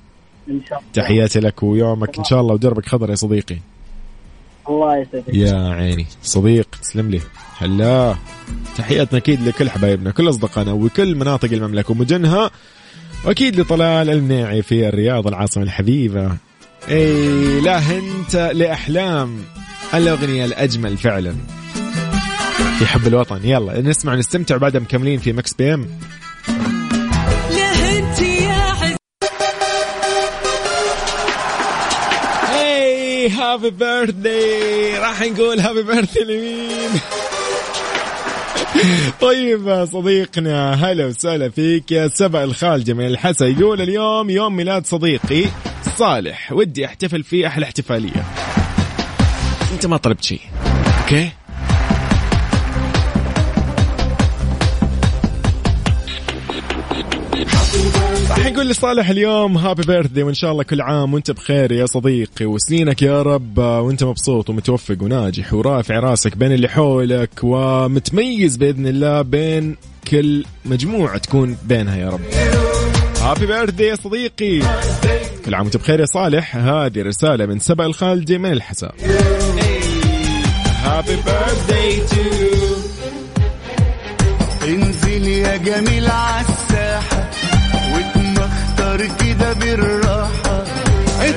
إن شاء الله. تحياتي لك ويومك إن شاء الله ودربك خضر يا صديقي. الله يسعدك. يا عيني. صديق تسلم لي. هلا. تحياتنا أكيد لكل حبايبنا كل أصدقائنا وكل مناطق المملكة ومدنها وأكيد لطلال المناعي في الرياض العاصمة الحبيبة. إي لا انت لأحلام الأغنية الأجمل فعلا. في حب الوطن. يلا نسمع نستمتع بعدها مكملين في Mix PM. happy birthday راح نقول happy birthday لمين؟ طيب صديقنا هلا وسهلا فيك يا سبع الخالدي من الحسا يقول اليوم يوم ميلاد صديقي صالح. ودي أحتفل فيه أحلى احتفالية. أنت ما طلبت شيء. okay؟ راح نقول لصالح اليوم happy birthday وإن شاء الله كل عام وأنت بخير يا صديقي. وسنينك يا رب وأنت مبسوط ومتوفق وناجح ورافع راسك بين اللي حولك ومتميز بإذن الله بين كل مجموعة تكون بينها يا رب. happy birthday يا صديقي. كل عام وأنت بخير يا صالح. هذه رسالة من سبع الخالدي من الحسا. happy birthday to انزل يا جميل عالساحة واتمختر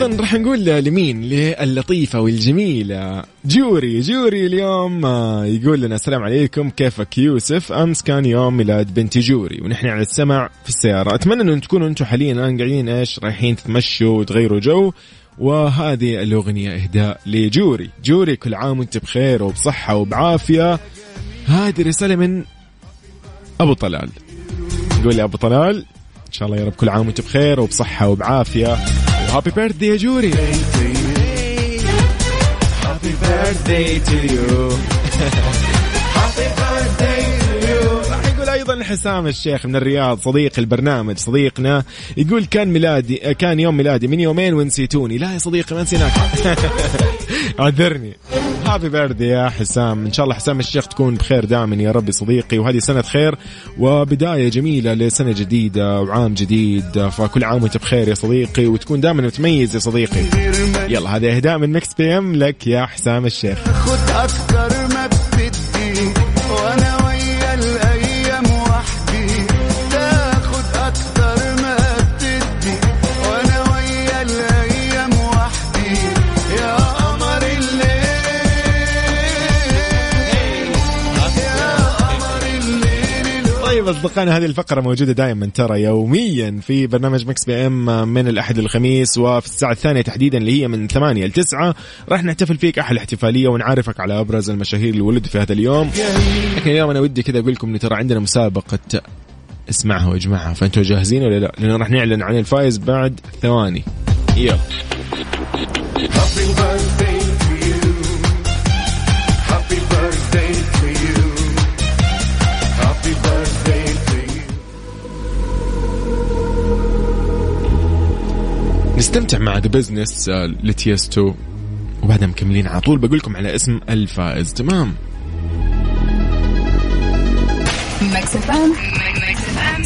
أيضا راح نقول لمين؟ اللطيفة والجميلة. جوري جوري اليوم آه، يقول لنا السلام عليكم. كيفك يوسف؟ أمس كان يوم ميلاد بنتي جوري ونحن على السمع في السيارة. أتمنى أن تكونوا أنتم حاليا الان قاعدين إيش رايحين تتمشوا وتغيروا جو. وهذه الأغنية إهداء لجوري. جوري كل عام وأنت بخير وبصحة وبعافية. هذه رسالة من أبو طلال. يقول لي أبو طلال إن شاء الله يا رب كل عام وأنت بخير وبصحة وبعافية. و happy birthday يا جوري happy birthday to you happy birthday أيضا حسام الشيخ من الرياض صديق البرنامج صديقنا يقول كان ميلادي كان يوم ميلادي من يومين ونسيتوني. لا يا صديقي ما نسيناك. اعذرني happy birthday يا حسام. إن شاء الله حسام الشيخ تكون بخير دائما يا رب يا صديقي وهذه سنة خير وبداية جميلة لسنة جديدة وعام جديد. فكل عام وانت بخير يا صديقي وتكون دائما متميز يا صديقي. يلا هذا أهداء من Mix PM لك يا حسام الشيخ. خد أكتر أصدقائنا هذه الفقرة موجودة دائما ترى يوميا في برنامج Mix PM من الأحد للخميس وفي الساعة الثانية تحديدا اللي هي من 8 ل 9 راح نحتفل فيك أحلى احتفالية ونعرفك على أبرز المشاهير اللي ولدوا في هذا اليوم. لكن اليوم أنا ودي كذا أقول لكم انه ترى عندنا مسابقة اسمعها واجمعها فأنتوا جاهزين ولا لا؟ لأنه راح نعلن عن الفايز بعد ثواني. يلا. نستمتع مع The Business ل Tiësto. وبعدها مكملين على طول. بقول لكم على اسم الفائز. تمام.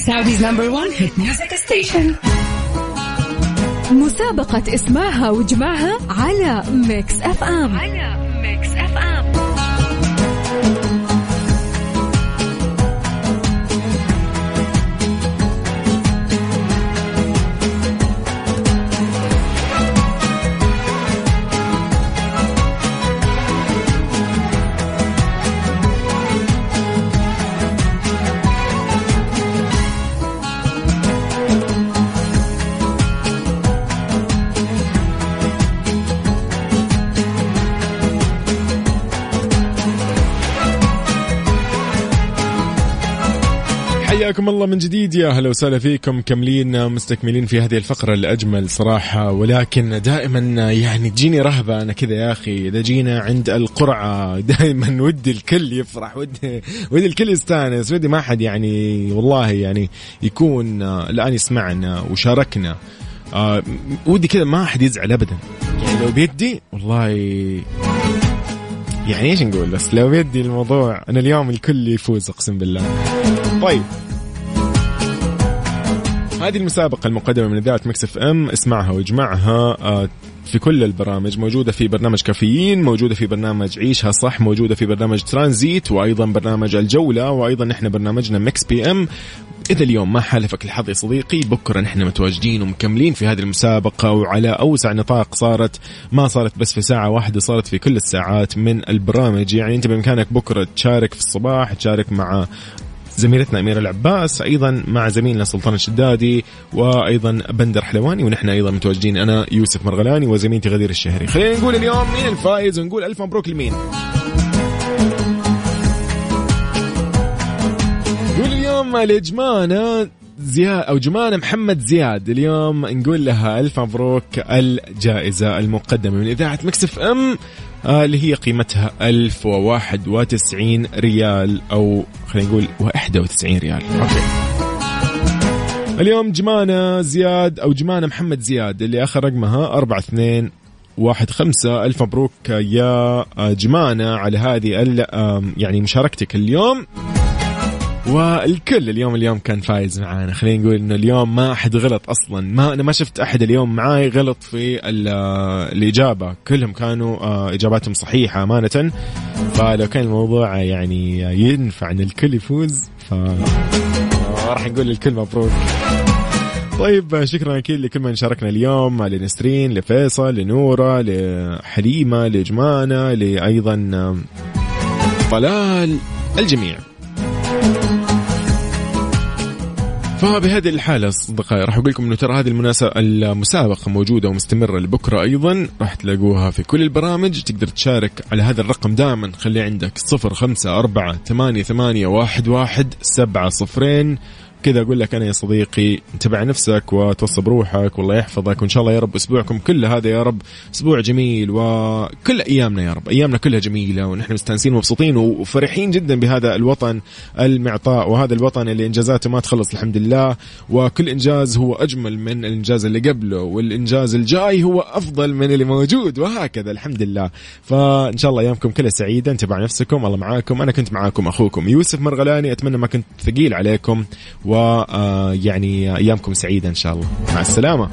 Saudi's number one hit music station. مسابقة اسمعها واجمعها على Mix FM على Mix F حياكم الله من جديد. يا هلا وسهلا فيكم كملين مستكملين في هذه الفقرة الأجمل صراحة. ولكن دائما يعني تجيني رهبة أنا كذا يا أخي. إذا جينا عند القرعة دائما ودي الكل يفرح ودي ودي الكل يستانس ودي ما حد يعني والله يعني يكون الآن يسمعنا وشاركنا. آه ودي كذا ما حد يزعل أبدا. يعني لو بيدي والله يعني إيش نقول؟ بس لو بيدي الموضوع أنا اليوم الكل يفوز أقسم بالله. طيب. هذه المسابقة المقدمة من إذاعة Mix FM اسمعها واجمعها. آه، في كل البرامج موجودة في برنامج كافيين موجودة في برنامج عيشها صح موجودة في برنامج ترانزيت وأيضا برنامج الجولة وأيضا نحن برنامجنا Mix PM. إذا اليوم ما حالفك الحظ يا صديقي بكرة نحن متواجدين ومكملين في هذه المسابقة وعلى أوسع نطاق صارت ما صارت بس في ساعة واحدة صارت في كل الساعات من البرامج. يعني أنت بإمكانك بكرة تشارك في الصباح تشارك مع زميلتنا أميرة العباس أيضا مع زميلنا سلطان الشدادي وأيضا بندر حلواني ونحن أيضا متواجدين أنا يوسف مرغلاني وزميلتي غدير الشهري. خلينا نقول اليوم مين الفائز ونقول ألف مبروك لمين؟ نقول اليوم لجمانة زياد أو جمانة محمد زياد. اليوم نقول لها ألف مبروك الجائزة المقدمة من إذاعة Mix FM. اللي هي قيمتها 1091 ريال أو خلينا نقول 91 ريال. okay. اليوم جمانة زياد أو جمانة محمد زياد اللي آخر رقمها 42 واحد خمسة. ألف مبروك يا جمانة على هذه يعني مشاركتك اليوم. والكل اليوم اليوم كان فايز معانا. خلينا نقول إنه اليوم ما أحد غلط أصلا. ما أنا ما شفت أحد اليوم معاي غلط في ال- الإجابة. كلهم كانوا آه، إجاباتهم صحيحة أمانة. فلو كان الموضوع يعني ينفع إن الكل يفوز ف راح نقول للكل مبروك. طيب شكرا أكيد لكل من شاركنا اليوم لنسرين لفيصل لنورة لحليمة لجمانة لايضا طلال الجميع. فبهذه الحالة أصدقائي راح أقول لكم أنه ترى هذه المناسبة المسابقة موجودة ومستمرة لبكرة أيضا راح تلاقوها في كل البرامج تقدر تشارك على هذا الرقم دائما خلي عندك صفر خمسة أربعة ثمانية ثمانية واحد واحد سبعة صفرين. كذا أقول لك أنا يا صديقي على نفسك وتوصى بروحك والله يحفظك وإن شاء الله يا رب أسبوعكم كله هذا يا رب أسبوع جميل وكل أيامنا يا رب أيامنا كلها جميلة ونحن مستانسين ومبسوطين وفرحين جدا بهذا الوطن المعطاء وهذا الوطن اللي إنجازاته ما تخلص الحمد لله وكل إنجاز هو أجمل من الإنجاز اللي قبله والإنجاز الجاي هو أفضل من اللي موجود وهكذا الحمد لله. فإن شاء الله أيامكم كلها سعيدة على نفسكم الله معاكم أنا كنت معاكم أخوكم يوسف مرغلاني أتمنى ما كنت ثقيل عليكم ويعني أيامكم سعيدة إن شاء الله. مع السلامة.